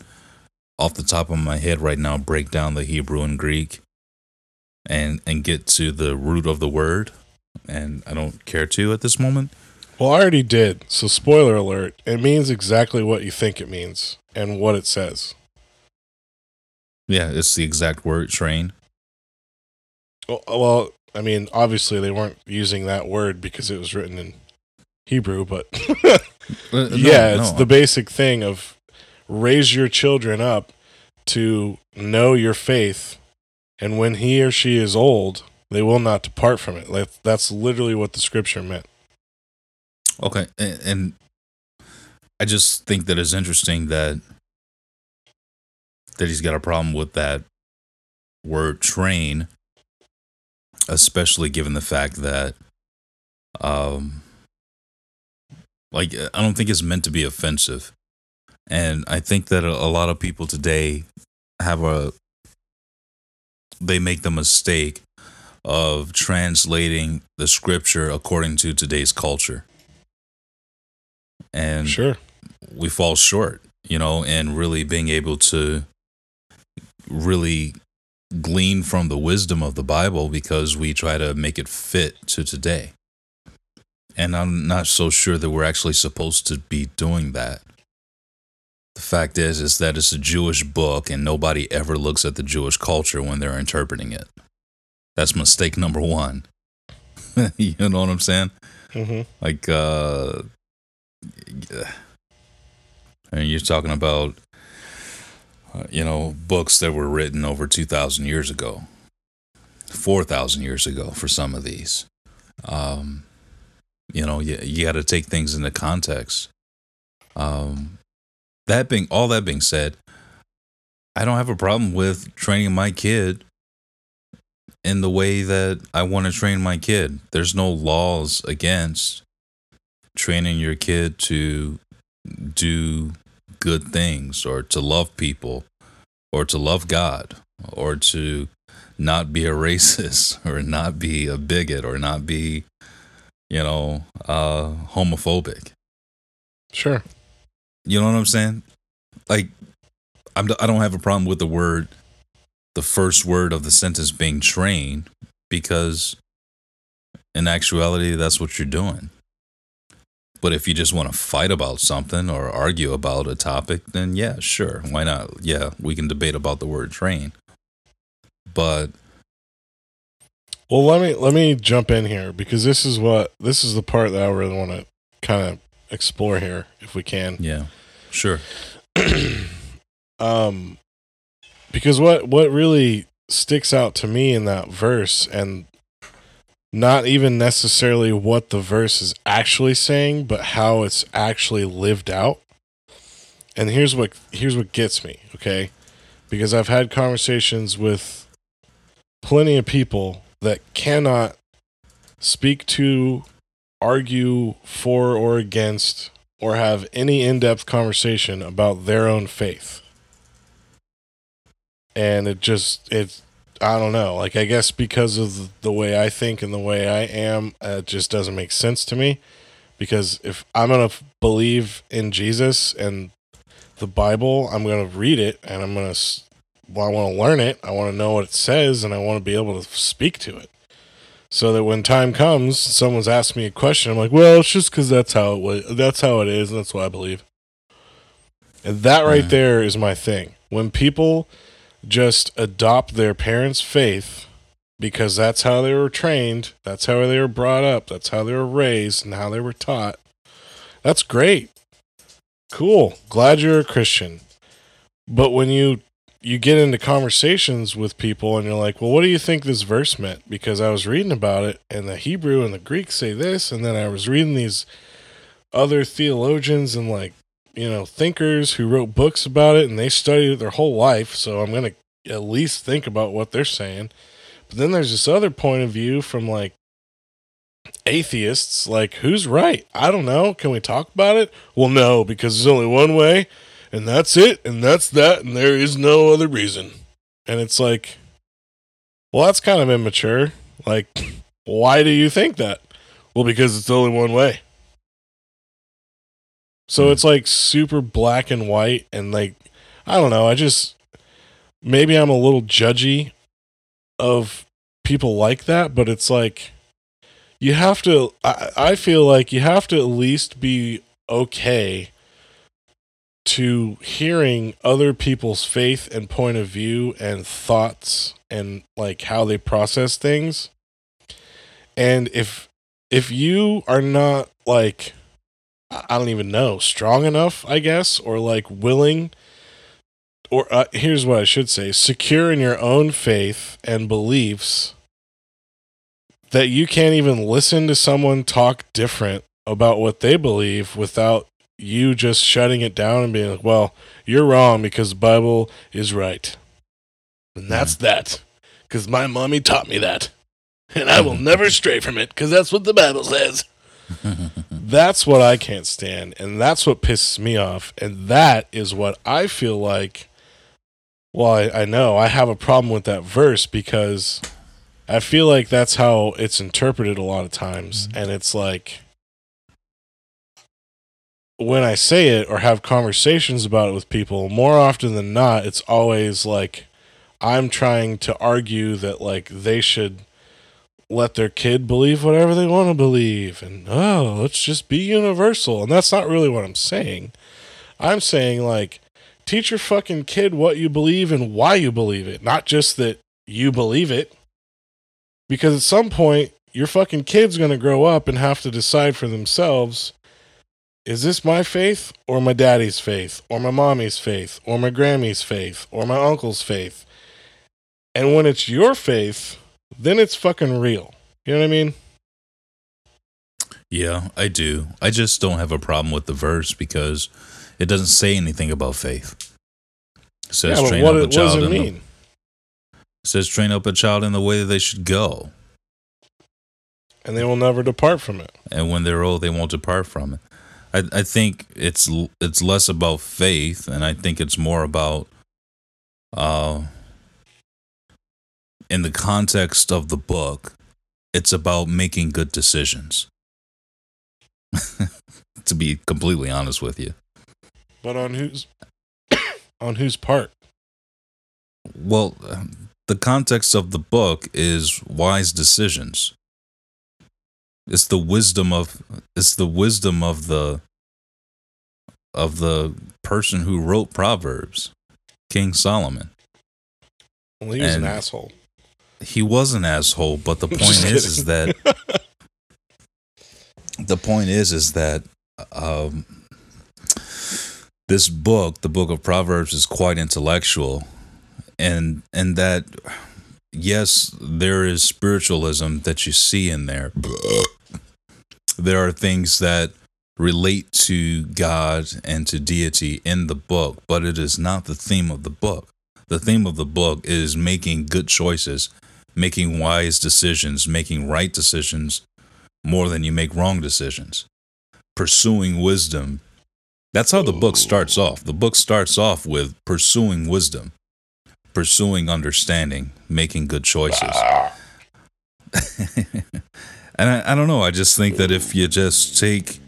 off the top of my head right now, break down the Hebrew and Greek, and and get to the root of the word. And I don't care to at this moment. Well, I already did. So, spoiler alert, it means exactly what you think it means and what it says. Yeah, it's the exact word train. Well, well, I mean, obviously they weren't using that word because it was written in Hebrew, but Uh, no, yeah, it's no. the basic thing of raise your children up to know your faith, and when he or she is old, they will not depart from it. Like that's literally what the scripture meant. Okay, and, and I just think that it's interesting that that he's got a problem with that word train, especially given the fact that, um, like I don't think it's meant to be offensive, and I think that a, lot of people today have a they make the mistake of translating the scripture according to today's culture and Sure. we fall short, you know, and really being able to really glean from the wisdom of the Bible because we try to make it fit to today. And I'm not so sure that we're actually supposed to be doing that. The fact is is that it's a Jewish book and nobody ever looks at the Jewish culture when they're interpreting it. That's mistake number 1. you know what I'm saying? hmm like uh and you're talking about you know books that were written over 2000 years ago 4000 years ago for some of these. Um you know you, you got to take things into context. Um that being all that being said i don't have a problem with training my kid in the way that I want to train my kid. There's no laws against training your kid to do good things or to love people or to love God or to not be a racist or not be a bigot or not be, you know, uh, homophobic. Sure. You know what I'm saying? Like, I'm, I don't have a problem with the word, the first word of the sentence being train, because in actuality, that's what you're doing. But if you just want to fight about something or argue about a topic, then yeah, sure. Why not? Yeah, we can debate about the word train. But Well, let me let me jump in here because this is what this is the part that I really want to kind of explore here, if we can. yeah, sure. um, because what what really sticks out to me in that verse, and not even necessarily what the verse is actually saying, but how it's actually lived out. And here's what here's what gets me, okay? Because I've had conversations with plenty of people that cannot speak to, argue for or against, or have any in depth conversation about their own faith. And it just, it, I don't know. Like, I guess because of the way I think and the way I am, uh, it just doesn't make sense to me. Because if I'm going to believe in Jesus and the Bible, I'm going to read it and I'm going to, well, I want to learn it. I want to know what it says and I want to be able to speak to it so that when time comes, someone's asked me a question, I'm like, well, it's just because that's how it was. That's how it is, and that's what I believe. And that right Right. there is my thing. When people just adopt their parents' faith because that's how they were trained, that's how they were brought up, that's how they were raised, and how they were taught. That's great. Cool. Glad you're a Christian. But when you you get into conversations with people and you're like, well, what do you think this verse meant? Because I was reading about it and the Hebrew and the Greek say this, and then I was reading these other theologians and like, you know, thinkers who wrote books about it and they studied it their whole life. So I'm going to at least think about what they're saying. But then there's this other point of view from like atheists, like, who's right? I don't know. Can we talk about it? Well, no, because there's only one way and that's it, and that's that, and there is no other reason. And it's like, well, that's kind of immature. Like, why do you think that? Well, because it's only one way. So Hmm. it's like super black and white, and like, I don't know. I just, maybe I'm a little judgy of people like that, but it's like, you have to, I, I feel like you have to at least be okay to hearing other people's faith and point of view and thoughts and like how they process things and if if you are not like I don't even know, strong enough, I guess, or like willing or uh, here's what I should say, secure in your own faith and beliefs that you can't even listen to someone talk different about what they believe without you just shutting it down and being like, well, you're wrong because the Bible is right. And that's mm. that. Because my mommy taught me that. And I will never stray from it because that's what the Bible says. that's what I can't stand. And that's what pisses me off. And that is what I feel like. Well, I, I know I have a problem with that verse because I feel like that's how it's interpreted a lot of times. Mm-hmm. And it's like when I say it or have conversations about it with people, more often than not, it's always like I'm trying to argue that like they should let their kid believe whatever they want to believe and oh, let's just be universal. And that's not really what I'm saying. I'm saying like teach your fucking kid what you believe and why you believe it, not just that you believe it. Because at some point, your fucking kid's going to grow up and have to decide for themselves is this my faith or my daddy's faith or my mommy's faith or my Grammy's faith or my uncle's faith? And when it's your faith, then it's fucking real. You know what I mean? Yeah, I do. I just don't have a problem with the verse because it doesn't say anything about faith. It says yeah, train what, up a child in mean? The, says train up a child in the way that they should go. And they will never depart from it. And when they're old, they won't depart from it. I, I think it's it's less about faith, and I think it's more about, uh, in the context of the book, it's about making good decisions. to be completely honest with you. But on whose on whose part? Well, the context of the book is wise decisions. It's the wisdom of it's the wisdom of the of the person who wrote Proverbs, King Solomon. Well, he was and an asshole. He was an asshole, but the point is, is that the point is, is that um, this book, the book of Proverbs, is quite intellectual, and and that yes, there is spiritualism that you see in there. There are things that relate to God and to deity in the book, but it is not the theme of the book. The theme of the book is making good choices, making wise decisions, making right decisions more than you make wrong decisions, pursuing wisdom that's how the book starts off. The book starts off with pursuing wisdom, pursuing understanding, making good choices. Ah. and I, I don't know. I just think that if you just take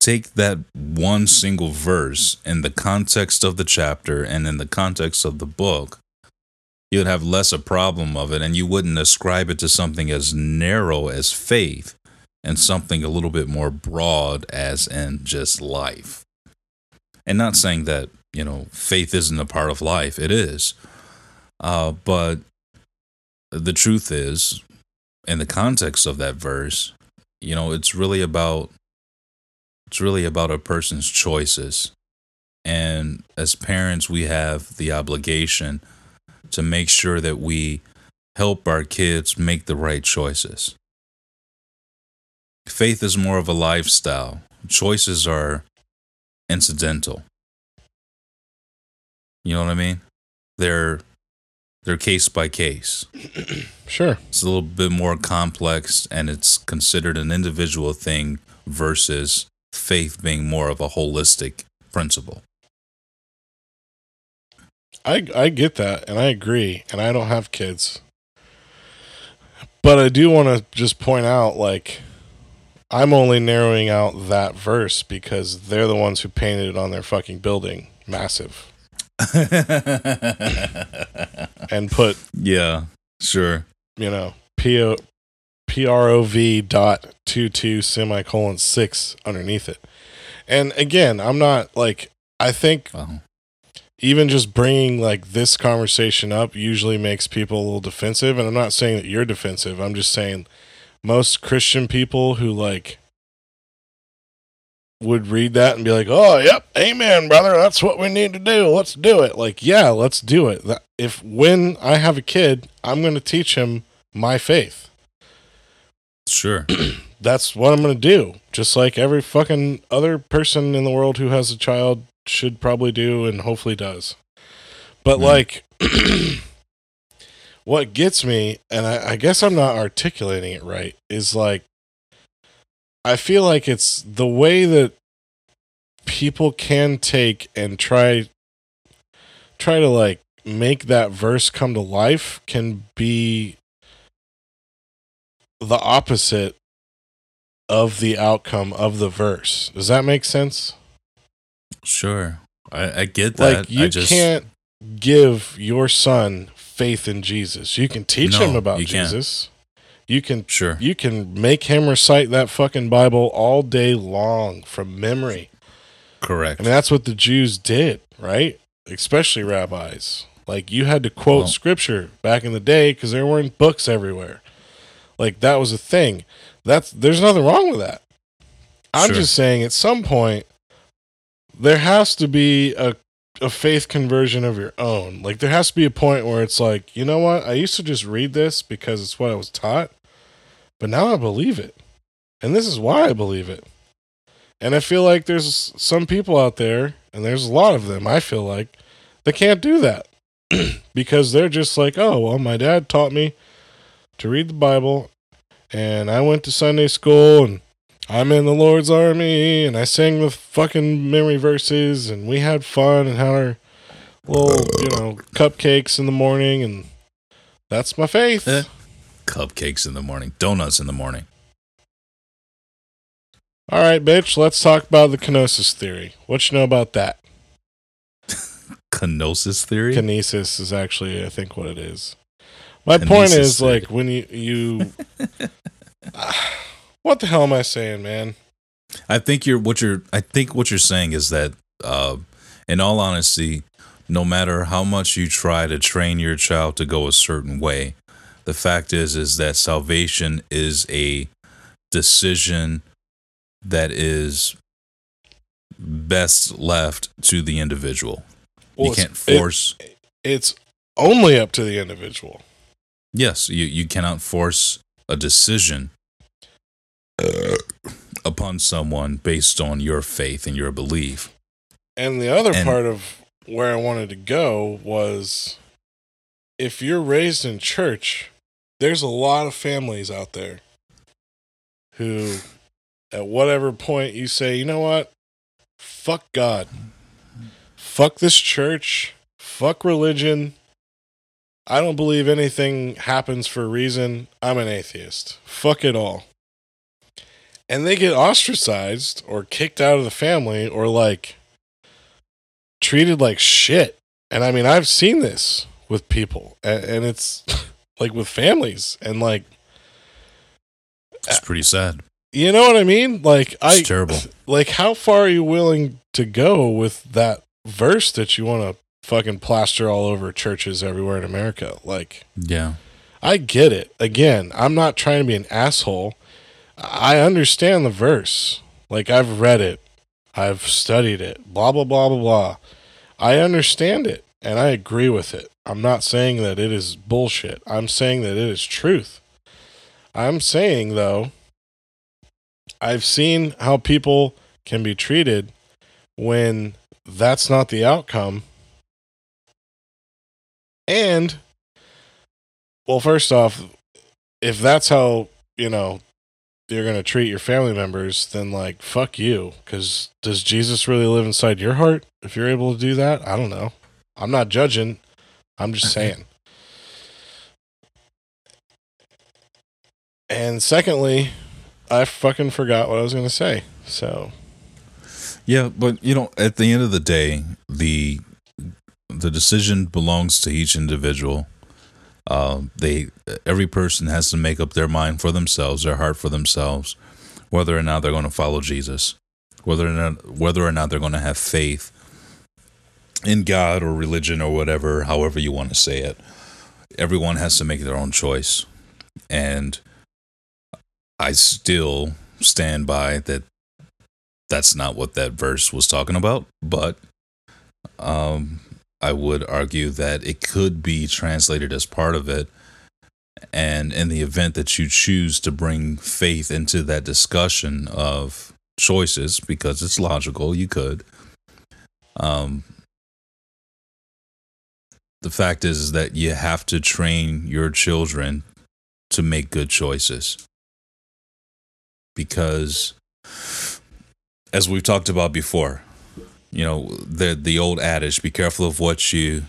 take that one single verse in the context of the chapter and in the context of the book, you'd have less a problem of it and you wouldn't ascribe it to something as narrow as faith and something a little bit more broad as in just life. And not saying that, you know, faith isn't a part of life, it is. Uh, but the truth is, in the context of that verse, you know, it's really about it's really about a person's choices. And as parents, we have the obligation to make sure that we help our kids make the right choices. Faith is more of a lifestyle. Choices are incidental. You know what I mean? They're they're case by case. sure. It's a little bit more complex and it's considered an individual thing versus faith being more of a holistic principle. I I get that and I agree and I don't have kids. But I do want to just point out like I'm only narrowing out that verse because they're the ones who painted it on their fucking building, massive. and put yeah, sure. You know, P O P R O V dot two two semicolon six underneath it. And again, I'm not like I think uh-huh. Even just bringing like this conversation up usually makes people a little defensive. And I'm not saying that you're defensive. I'm just saying most Christian people who like would read that and be like, "Oh, yep, amen, brother. That's what we need to do. Let's do it." Like, yeah, let's do it. If when I have a kid, I'm going to teach him my faith. Sure. That's what I'm going to do. Just like every fucking other person in the world who has a child should probably do and hopefully does. But Mhm. like what gets me, and I, I guess I'm not articulating it right, is like I feel like it's the way that people can take and try try to like make that verse come to life can be the opposite of the outcome of the verse. Does that make sense? Sure. I, I get that. Like you just, can't give your son faith in Jesus. You can teach No, him about you can't. Jesus. You can Sure. you can make him recite that fucking Bible all day long from memory. Correct. I mean, that's what the Jews did, right? Especially rabbis. Like you had to quote Well- scripture back in the day because there weren't books everywhere. Like that was a thing. That's there's nothing wrong with that. I'm Sure. just saying at some point there has to be a a faith conversion of your own. Like there has to be a point where it's like, you know what? I used to just read this because it's what I was taught, but now I believe it. And this is why I believe it. And I feel like there's some people out there, and there's a lot of them, I feel like, that can't do that. because they're just like, oh, well, my dad taught me to read the Bible, and I went to Sunday school, and I'm in the Lord's army, and I sang the fucking memory verses, and we had fun and had our little, you know, cupcakes in the morning, and that's my faith. Eh. Cupcakes in the morning, donuts in the morning. All right, bitch, let's talk about the kenosis theory. What you know about that? Kenosis theory. Kinesis is actually, I think, what it is. My point is, theory. like, when you you, Ah, what the hell am I saying, man? I think you're what you're. I think what you're saying is that, uh, in all honesty, no matter how much you try to train your child to go a certain way, the fact is is that salvation is a decision that is best left to the individual. Well, you can't force. It's only up to the individual. yes, you you cannot force a decision Uh, upon someone based on your faith and your belief. And the other And- part of where I wanted to go was if you're raised in church, there's a lot of families out there who, at whatever point you say, you know what? Fuck God. Fuck this church. Fuck religion. I don't believe anything happens for a reason. I'm an atheist. Fuck it all. And they get ostracized or kicked out of the family or like treated like shit. And I mean, I've seen this with people, and, and it's like with families, and like, It's pretty sad. you know what I mean? Like, It's I terrible. like, how far are you willing to go with that verse that you want to fucking plaster all over churches everywhere in America? Like, Yeah. I get it. Again, I'm not trying to be an asshole. I understand the verse. Like I've read it. I've studied it. Blah blah blah blah blah. I understand it and I agree with it. I'm not saying that it is bullshit. I'm saying that it is truth. I'm saying though I've seen how people can be treated when that's not the outcome. And well, first off, if that's how, you know, you're going to treat your family members, then like, fuck you. Because does Jesus really live inside your heart if you're able to do that? I don't know. I'm not judging. I'm just saying. And secondly, I fucking forgot what I was going to say. So, Yeah, but you know, at the end of the day, the the decision belongs to each individual. Uh, they every person has to make up their mind for themselves, their heart for themselves, whether or not they're going to follow Jesus, whether or not whether or not they're going to have faith in God or religion or whatever, however you want to say it. Everyone has to make their own choice, and I still stand by that that's not what that verse was talking about, but um, I would argue that it could be translated as part of it. And in the event that you choose to bring faith into that discussion of choices, because it's logical, you could. Um, the fact is, is that you have to train your children to make good choices. Because, as we've talked about before, you know the the old adage: "Be careful of what you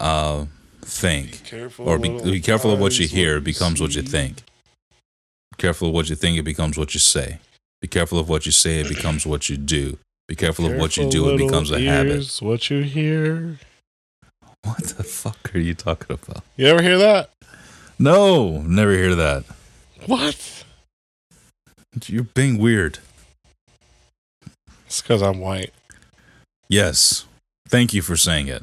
uh, think, careful or be, be careful of what you hear. It becomes what you think. Be careful of what you think. It becomes what you say. Be careful of what you say. It becomes what you do. Be careful, of what you do. It becomes a habit. What you hear. What the fuck are you talking about? You ever hear that? No, never hear that. What? You're being weird. It's because I'm white. Yes. Thank you for saying it.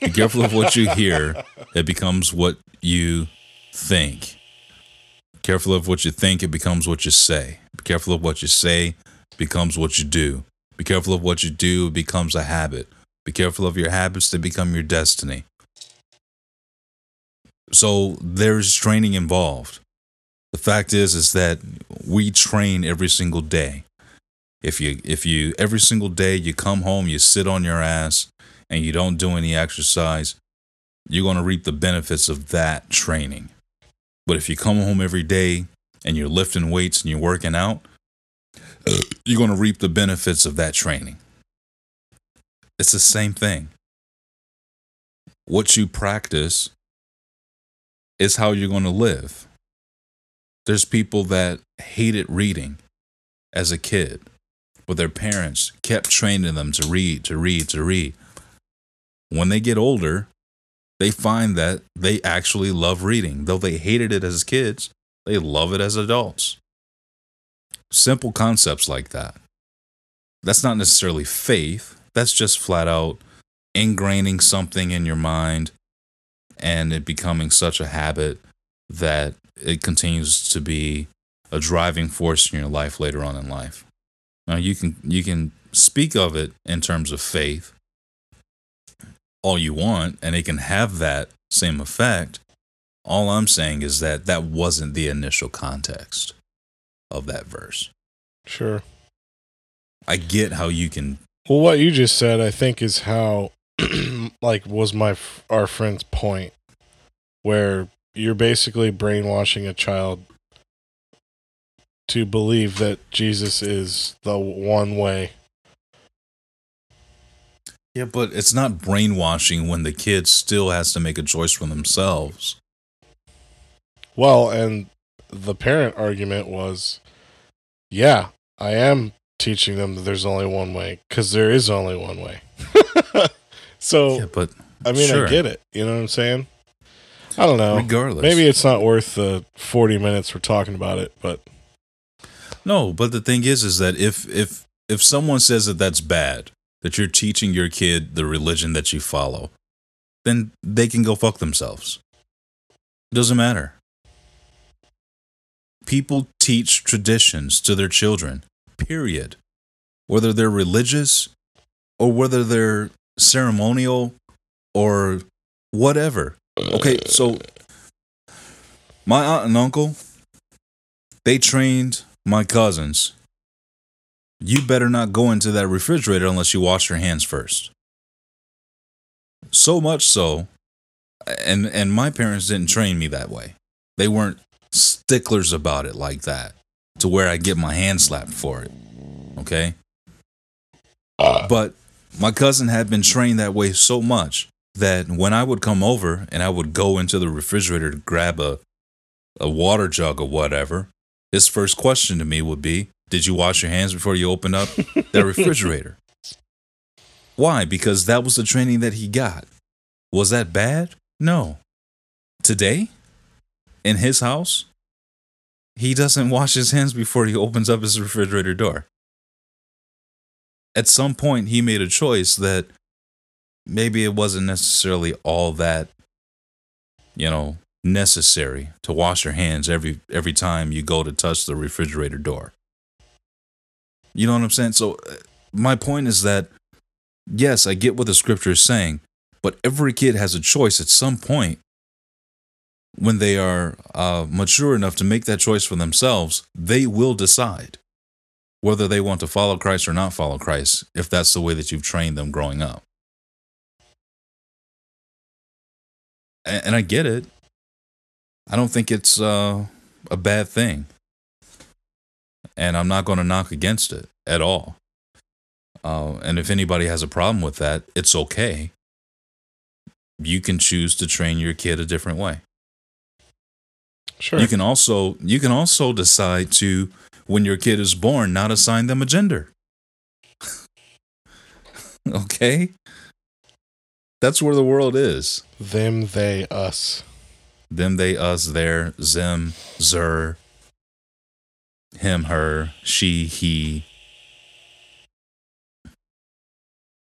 Be careful of what you hear. It becomes what you think. Careful of what you think. It becomes what you say. Be careful of what you say. Becomes what you do. Be careful of what you do. It becomes a habit. Be careful of your habits. They become your destiny. So there's training involved. The fact is, is that we train every single day. If you, if you, every single day you come home, you sit on your ass and you don't do any exercise, you're going to reap the benefits of that training. But if you come home every day and you're lifting weights and you're working out, you're going to reap the benefits of that training. It's the same thing. What you practice is how you're going to live. There's people that hated reading as a kid, but their parents kept training them to read, to read, to read. When they get older, they find that they actually love reading. Though they hated it as kids, they love it as adults. Simple concepts like that. That's not necessarily faith, that's just flat out ingraining something in your mind and it becoming such a habit that it continues to be a driving force in your life later on in life. Now you can you can speak of it in terms of faith all you want and it can have that same effect. All I'm saying is that that wasn't the initial context of that verse. Sure. I get how you can Well, what you just said, I think, is how, like, was my our friend's point, where you're basically brainwashing a child to believe that Jesus is the one way. Yeah, but it's not brainwashing when the kid still has to make a choice for themselves. Well, and the parent argument was, yeah, I am teaching them that there's only one way because there is only one way. so, Yeah, but I mean, sure. I get it. You know what I'm saying? I don't know. regardless. Maybe it's not worth the 40 minutes we're talking about it, but No, but the thing is is that if if if someone says that that's bad, that you're teaching your kid the religion that you follow, then they can go fuck themselves. Doesn't matter. People teach traditions to their children. Period. Whether they're religious or whether they're ceremonial or whatever. Okay, so my aunt and uncle they trained my cousins. You better not go into that refrigerator unless you wash your hands first. So much so, and and my parents didn't train me that way. They weren't sticklers about it like that, to where I get my hand slapped for it. Okay, but my cousin had been trained that way so much that when I would come over and I would go into the refrigerator to grab a a water jug or whatever, his first question to me would be, Did you wash your hands before you opened up that refrigerator? Why? Because that was the training that he got. Was that bad? No. Today, in his house, he doesn't wash his hands before he opens up his refrigerator door. At some point, he made a choice that maybe it wasn't necessarily all that, you know, necessary to wash your hands every every time you go to touch the refrigerator door. You know what I'm saying? So uh, my point is that yes, I get what the scripture is saying, but every kid has a choice at some point when they are uh, mature enough to make that choice for themselves. They will decide whether they want to follow Christ or not follow Christ, if that's the way that you've trained them growing up. And, and I get it. I don't think it's uh, a bad thing. And I'm not going to knock against it at all. Uh, and if anybody has a problem with that, it's okay. You can choose to train your kid a different way. Sure. You can also you can also decide to when your kid is born not assign them a gender. okay? That's where the world is. Them, they, us. Them, they, us, their, zim, zer, him, her, she, he.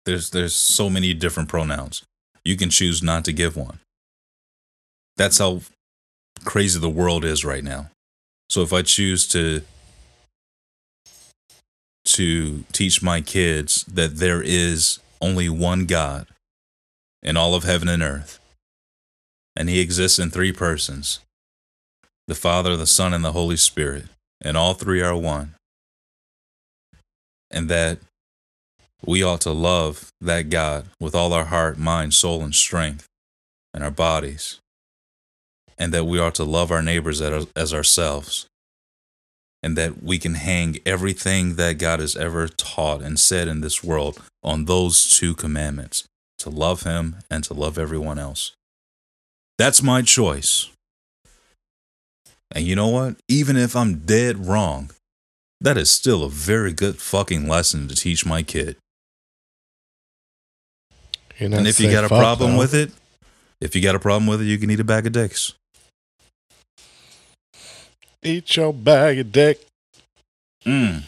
There's there's so many different pronouns. You can choose not to give one. That's how crazy the world is right now. So if I choose to to teach my kids that there is only one God in all of heaven and earth, and he exists in three persons the Father, the Son, and the Holy Spirit, and all three are one, and that we ought to love that God with all our heart, mind, soul, and strength, and our bodies, and that we ought to love our neighbors as ourselves, and that we can hang everything that God has ever taught and said in this world on those two commandments to love Him and to love everyone else. That's my choice. And you know what? Even if I'm dead wrong, that is still a very good fucking lesson to teach my kid. And if you got a problem though. with it, if you got a problem with it, you can eat a bag of dicks. Eat your bag of dick. Mm.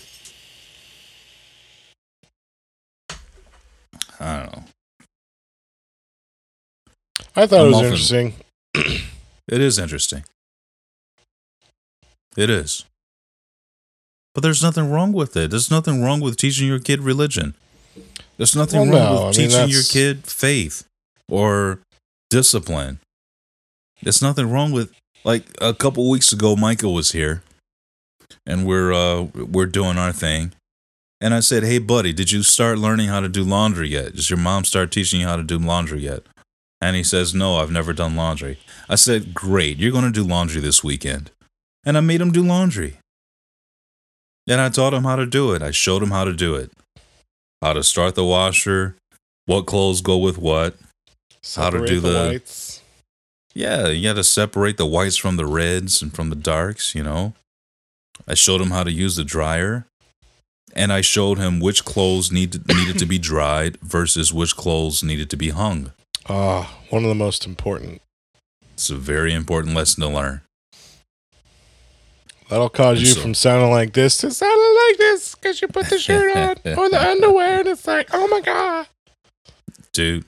I don't know. I thought I'm it was often, interesting. it is interesting. It is. But there's nothing wrong with it. There's nothing wrong with teaching your kid religion. There's nothing well, wrong no. with I teaching mean, your kid faith or discipline. There's nothing wrong with like a couple weeks ago Michael was here and we're uh we're doing our thing. And I said, "Hey buddy, did you start learning how to do laundry yet? Does your mom start teaching you how to do laundry yet?" And he says, "No, I've never done laundry." I said, "Great. You're going to do laundry this weekend." And I made him do laundry. And I taught him how to do it. I showed him how to do it how to start the washer, what clothes go with what, separate how to do the, the whites. Yeah, you got to separate the whites from the reds and from the darks, you know. I showed him how to use the dryer and I showed him which clothes needed needed to be dried versus which clothes needed to be hung. Ah, one of the most important. It's a very important lesson to learn. That'll cause and you so, from sounding like this to sounding like this because you put the shirt on or the underwear and it's like, oh my God. Dude.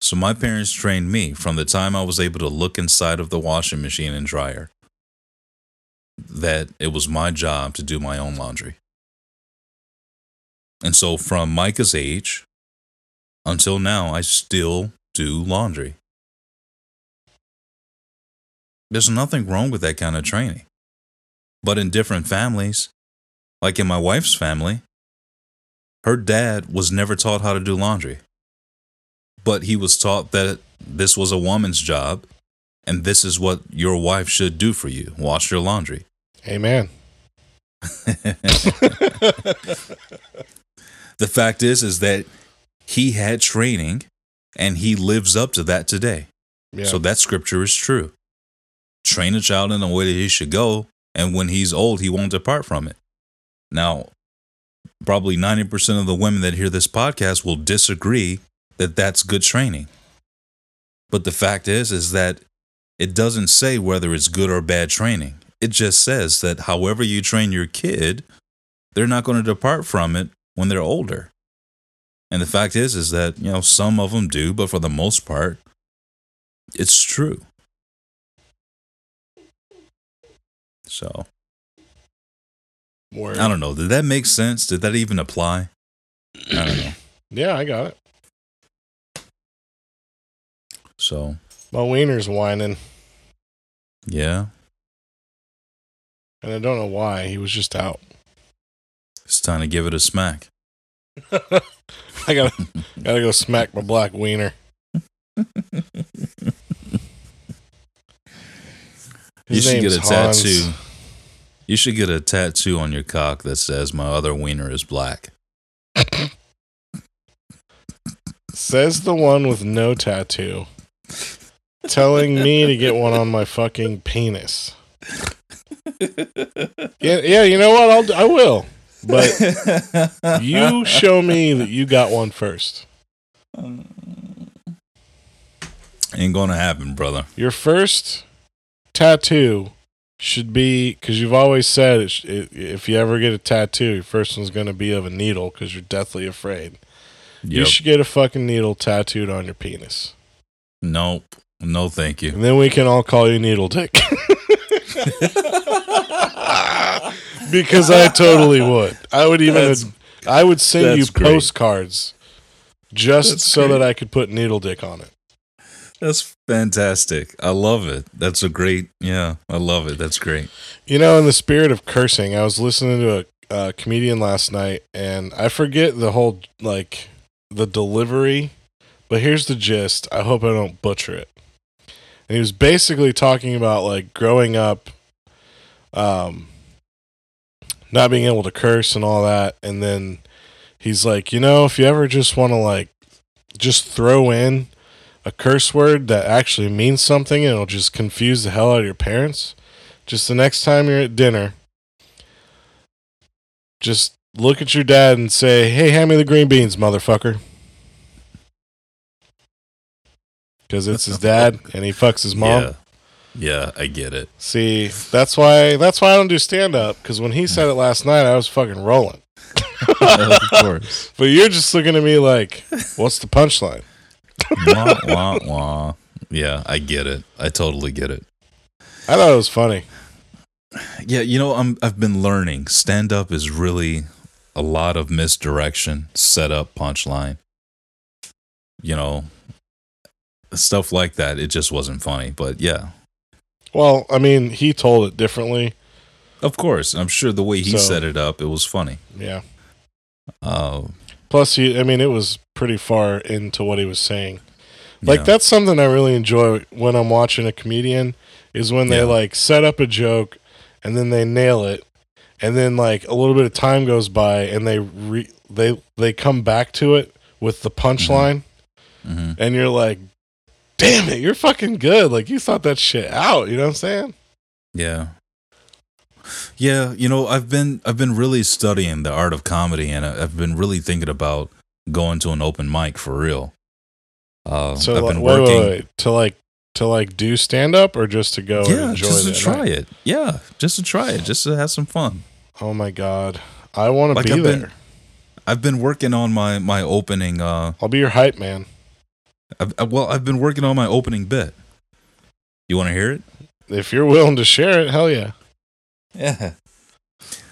So my parents trained me from the time I was able to look inside of the washing machine and dryer that it was my job to do my own laundry. And so from Micah's age until now, I still do laundry. There's nothing wrong with that kind of training but in different families. Like in my wife's family, her dad was never taught how to do laundry, but he was taught that this was a woman's job and this is what your wife should do for you wash your laundry. Amen. the fact is is that he had training and he lives up to that today. Yeah. So that scripture is true. Train a child in the way that he should go, and when he's old, he won't depart from it. Now, probably 90% of the women that hear this podcast will disagree that that's good training. But the fact is is that it doesn't say whether it's good or bad training. It just says that however you train your kid, they're not going to depart from it when they're older. And the fact is is that, you know, some of them do, but for the most part, it's true. So Where I don't know. Did that make sense? Did that even apply? I don't know. yeah, I got it. So My wiener's whining, yeah, and I don't know why. He was just out. it's time to give it a smack. I gotta gotta go smack my black wiener. you should get a Hans. tattoo. You should get a tattoo on your cock that says "My other wiener is black." Says the one with no tattoo, telling me to get one on my fucking penis. Yeah, yeah. You know what? I'll I will. But you show me that you got one first. Ain't gonna happen, brother. Your first tattoo should be because you've always said it, sh- it, if you ever get a tattoo, your first one's going to be of a needle because you're deathly afraid. You should get a fucking needle tattooed on your penis, Nope. No, thank you. and then we can all call you Needle Dick. because I totally would. I would even. That's- I would send you that's great. postcards just That's so great. that I could put Needle Dick on it. That's fantastic. I love it. That's a great. Yeah, I love it. That's great. You know, in the spirit of cursing, I was listening to a uh, comedian last night, and I forget the whole like the delivery, but here's the gist. I hope I don't butcher it. And he was basically talking about like growing up, um, not being able to curse and all that, and then he's like, you know, if you ever just want to like just throw in a curse word that actually means something and it'll just confuse the hell out of your parents just the next time you're at dinner, just look at your dad and say, "Hey, hand me the green beans, motherfucker." Because it's his dad and he fucks his mom. Yeah. Yeah, I get it. See, that's why that's why I don't do stand up. Because when he said it last night, I was fucking rolling. of course. But you're just looking at me like, "What's the punchline?" wah, wah, wah. Yeah, I get it. I totally get it. I thought it was funny. Yeah, you know, I'm I've been learning. Stand up is really a lot of misdirection, set up, punchline. You know, stuff like that. It just wasn't funny, but yeah. Well, I mean, he told it differently. Of course, I'm sure the way he So- set it up, it was funny. Yeah. Uh, Plus, he, I mean, it was pretty far into what he was saying. Like yeah. that's something I really enjoy when I'm watching a comedian is when they Yeah. like set up a joke and then they nail it and then like a little bit of time goes by and they re- they they come back to it with the punchline Mhm. and you're like damn it you're fucking good like you thought that shit out you know what I'm saying Yeah. Yeah, you know, I've been I've been really studying the art of comedy and I've been really thinking about going to an open mic for real. Uh, so I've like, been working wait, wait. to like to like do stand up or just to go and Yeah, enjoy just to try night? it. Yeah, just to try it, just to have some fun. oh my god I want to Like be I've there been- I've been working on my my opening uh I'll be your hype man I've, I- well, I've been working on my opening bit. You want to hear it? if you're willing to share it hell yeah Yeah.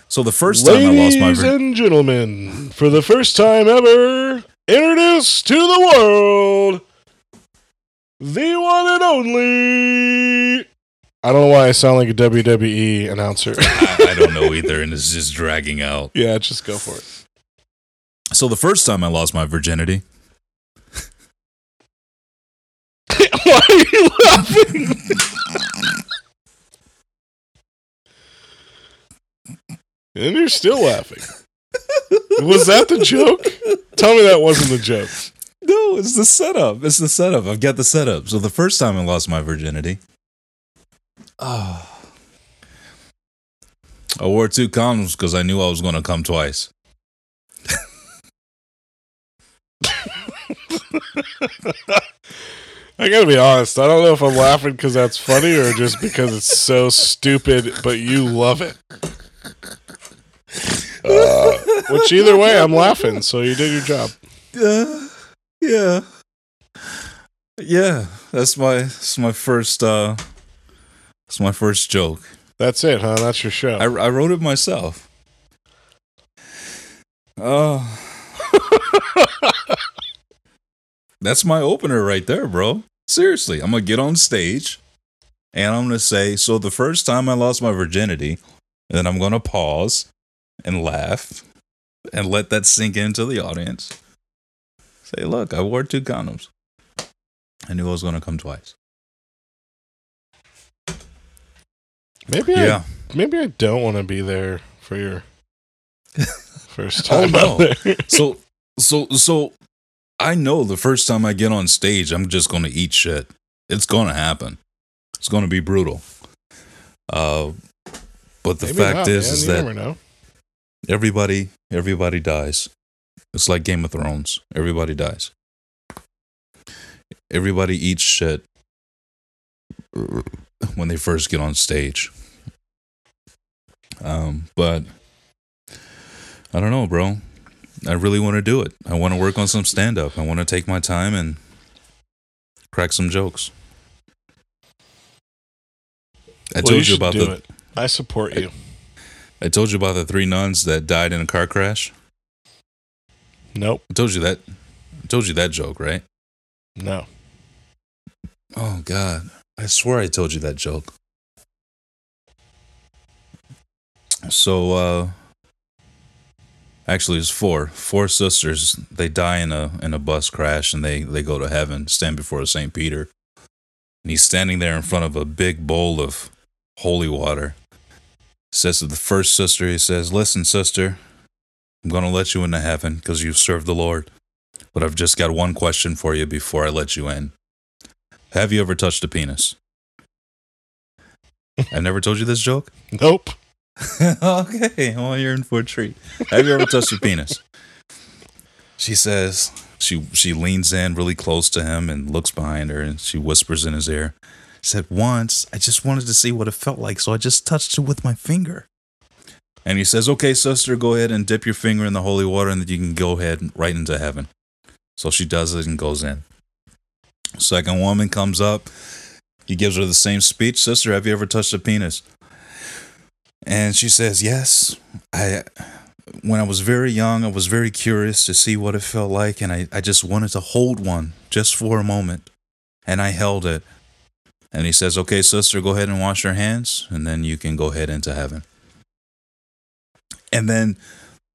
So the first time I lost my virginity. Ladies and gentlemen, for the first time ever, introduce to the world the one and only. I don't know why I sound like a WWE announcer. I, I don't know either, and it's just dragging out. yeah, just go for it. So the first time I lost my virginity, why are you laughing? and you're still laughing. Was that the joke? Tell me that wasn't the joke. No, it's the setup. It's the setup. I've got the setup. So the first time I lost my virginity, oh, I wore two condoms because I knew I was going to come twice. I gotta be honest. I don't know if I'm laughing because that's funny or just because it's so stupid, but you love it. Uh, which either way, I'm laughing. So you did your job. Uh, yeah, yeah. That's my that's my first uh, that's my first joke. That's it, huh? That's your show. I, I wrote it myself. Oh. That's my opener right there, bro. Seriously, I'm going to get on stage and I'm going to say, So the first time I lost my virginity, and then I'm going to pause and laugh and let that sink into the audience. Say, Look, I wore two condoms. I knew I was going to come twice. Maybe Yeah. I maybe I don't want to be there for your first time. Oh, no. So, so, so I know the first time I get on stage, I'm just going to eat shit. It's going to happen. It's going to be brutal. Uh, but the Maybe fact not, is, man. is you that everybody, everybody dies. It's like Game of Thrones. Everybody dies. Everybody eats shit when they first get on stage. Um, but I don't know, bro. I really want to do it. I want to work on some stand up. I want to take my time and crack some jokes. I Well, told you, should about the it. I support you. I told you about the three nuns that died in a car crash. Nope. I told you that. I told you that joke, right? No. Oh God, I swear I told you that joke. So, uh, actually, it's four four sisters. They die in a in a bus crash, and they they go to heaven, stand before Saint Peter, and he's standing there in front of a big bowl of holy water. Says to the first sister, he says, "Listen, sister, I'm going to let you into heaven because you've served the Lord, but I've just got one question for you before I let you in." Have you ever touched a penis? I never told you this joke. Nope. okay, well you're in for a treat. Have you ever touched a penis? She says she she leans in really close to him and looks behind her and she whispers in his ear. Said once I just wanted to see what it felt like, so I just touched it with my finger. And he says, "Okay, sister, go ahead and dip your finger in the holy water, and then you can go ahead right into heaven." So she does it and goes in. Second woman comes up. He gives her the same speech. Sister, have you ever touched a penis? And she says, Yes. I when I was very young, I was very curious to see what it felt like, and I, I just wanted to hold one just for a moment. And I held it. And he says, Okay, sister, go ahead and wash your hands, and then you can go ahead into heaven. And then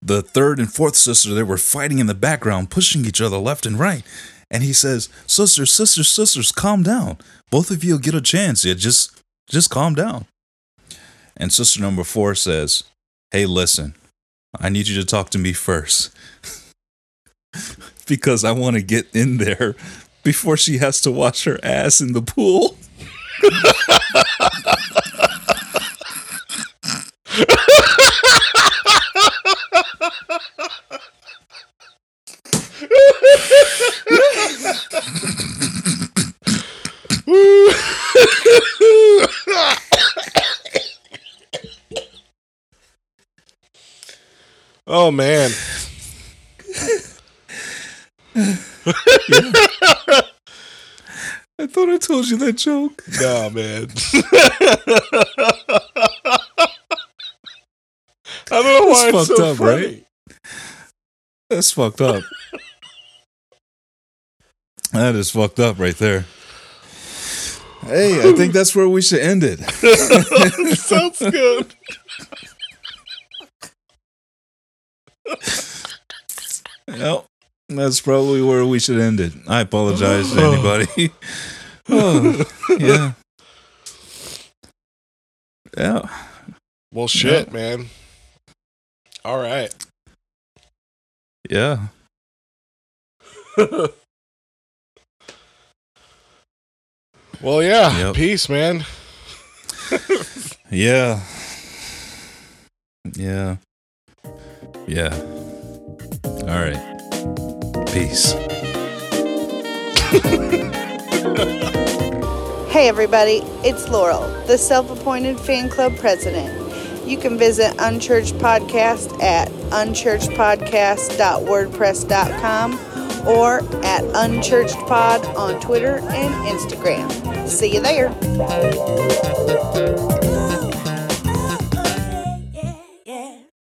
the third and fourth sister, they were fighting in the background, pushing each other left and right. And he says, Sisters, sisters, sisters, calm down. Both of you will get a chance. Yeah, just just calm down. And sister number four says, Hey, listen, I need you to talk to me first. because I want to get in there before she has to wash her ass in the pool. Oh man. I thought I told you that joke. Nah, man. I don't know why It's it's fucked so up, funny. right? That's fucked up. that is fucked up right there. Hey, I think that's where we should end it. Sounds good. Yep. That's probably where we should end it. I apologize to anybody. oh, yeah. Yeah. Well, shit, man. All right. Yeah. Well, yeah. Yep. Peace, man. Yeah. Yeah. Yeah. All right. Peace. Hey everybody, it's Laurel, the self-appointed fan club president. You can visit Unchurched Podcast at unchurchedpodcast.wordpress.com or at unchurchedpod on Twitter and Instagram. See you there.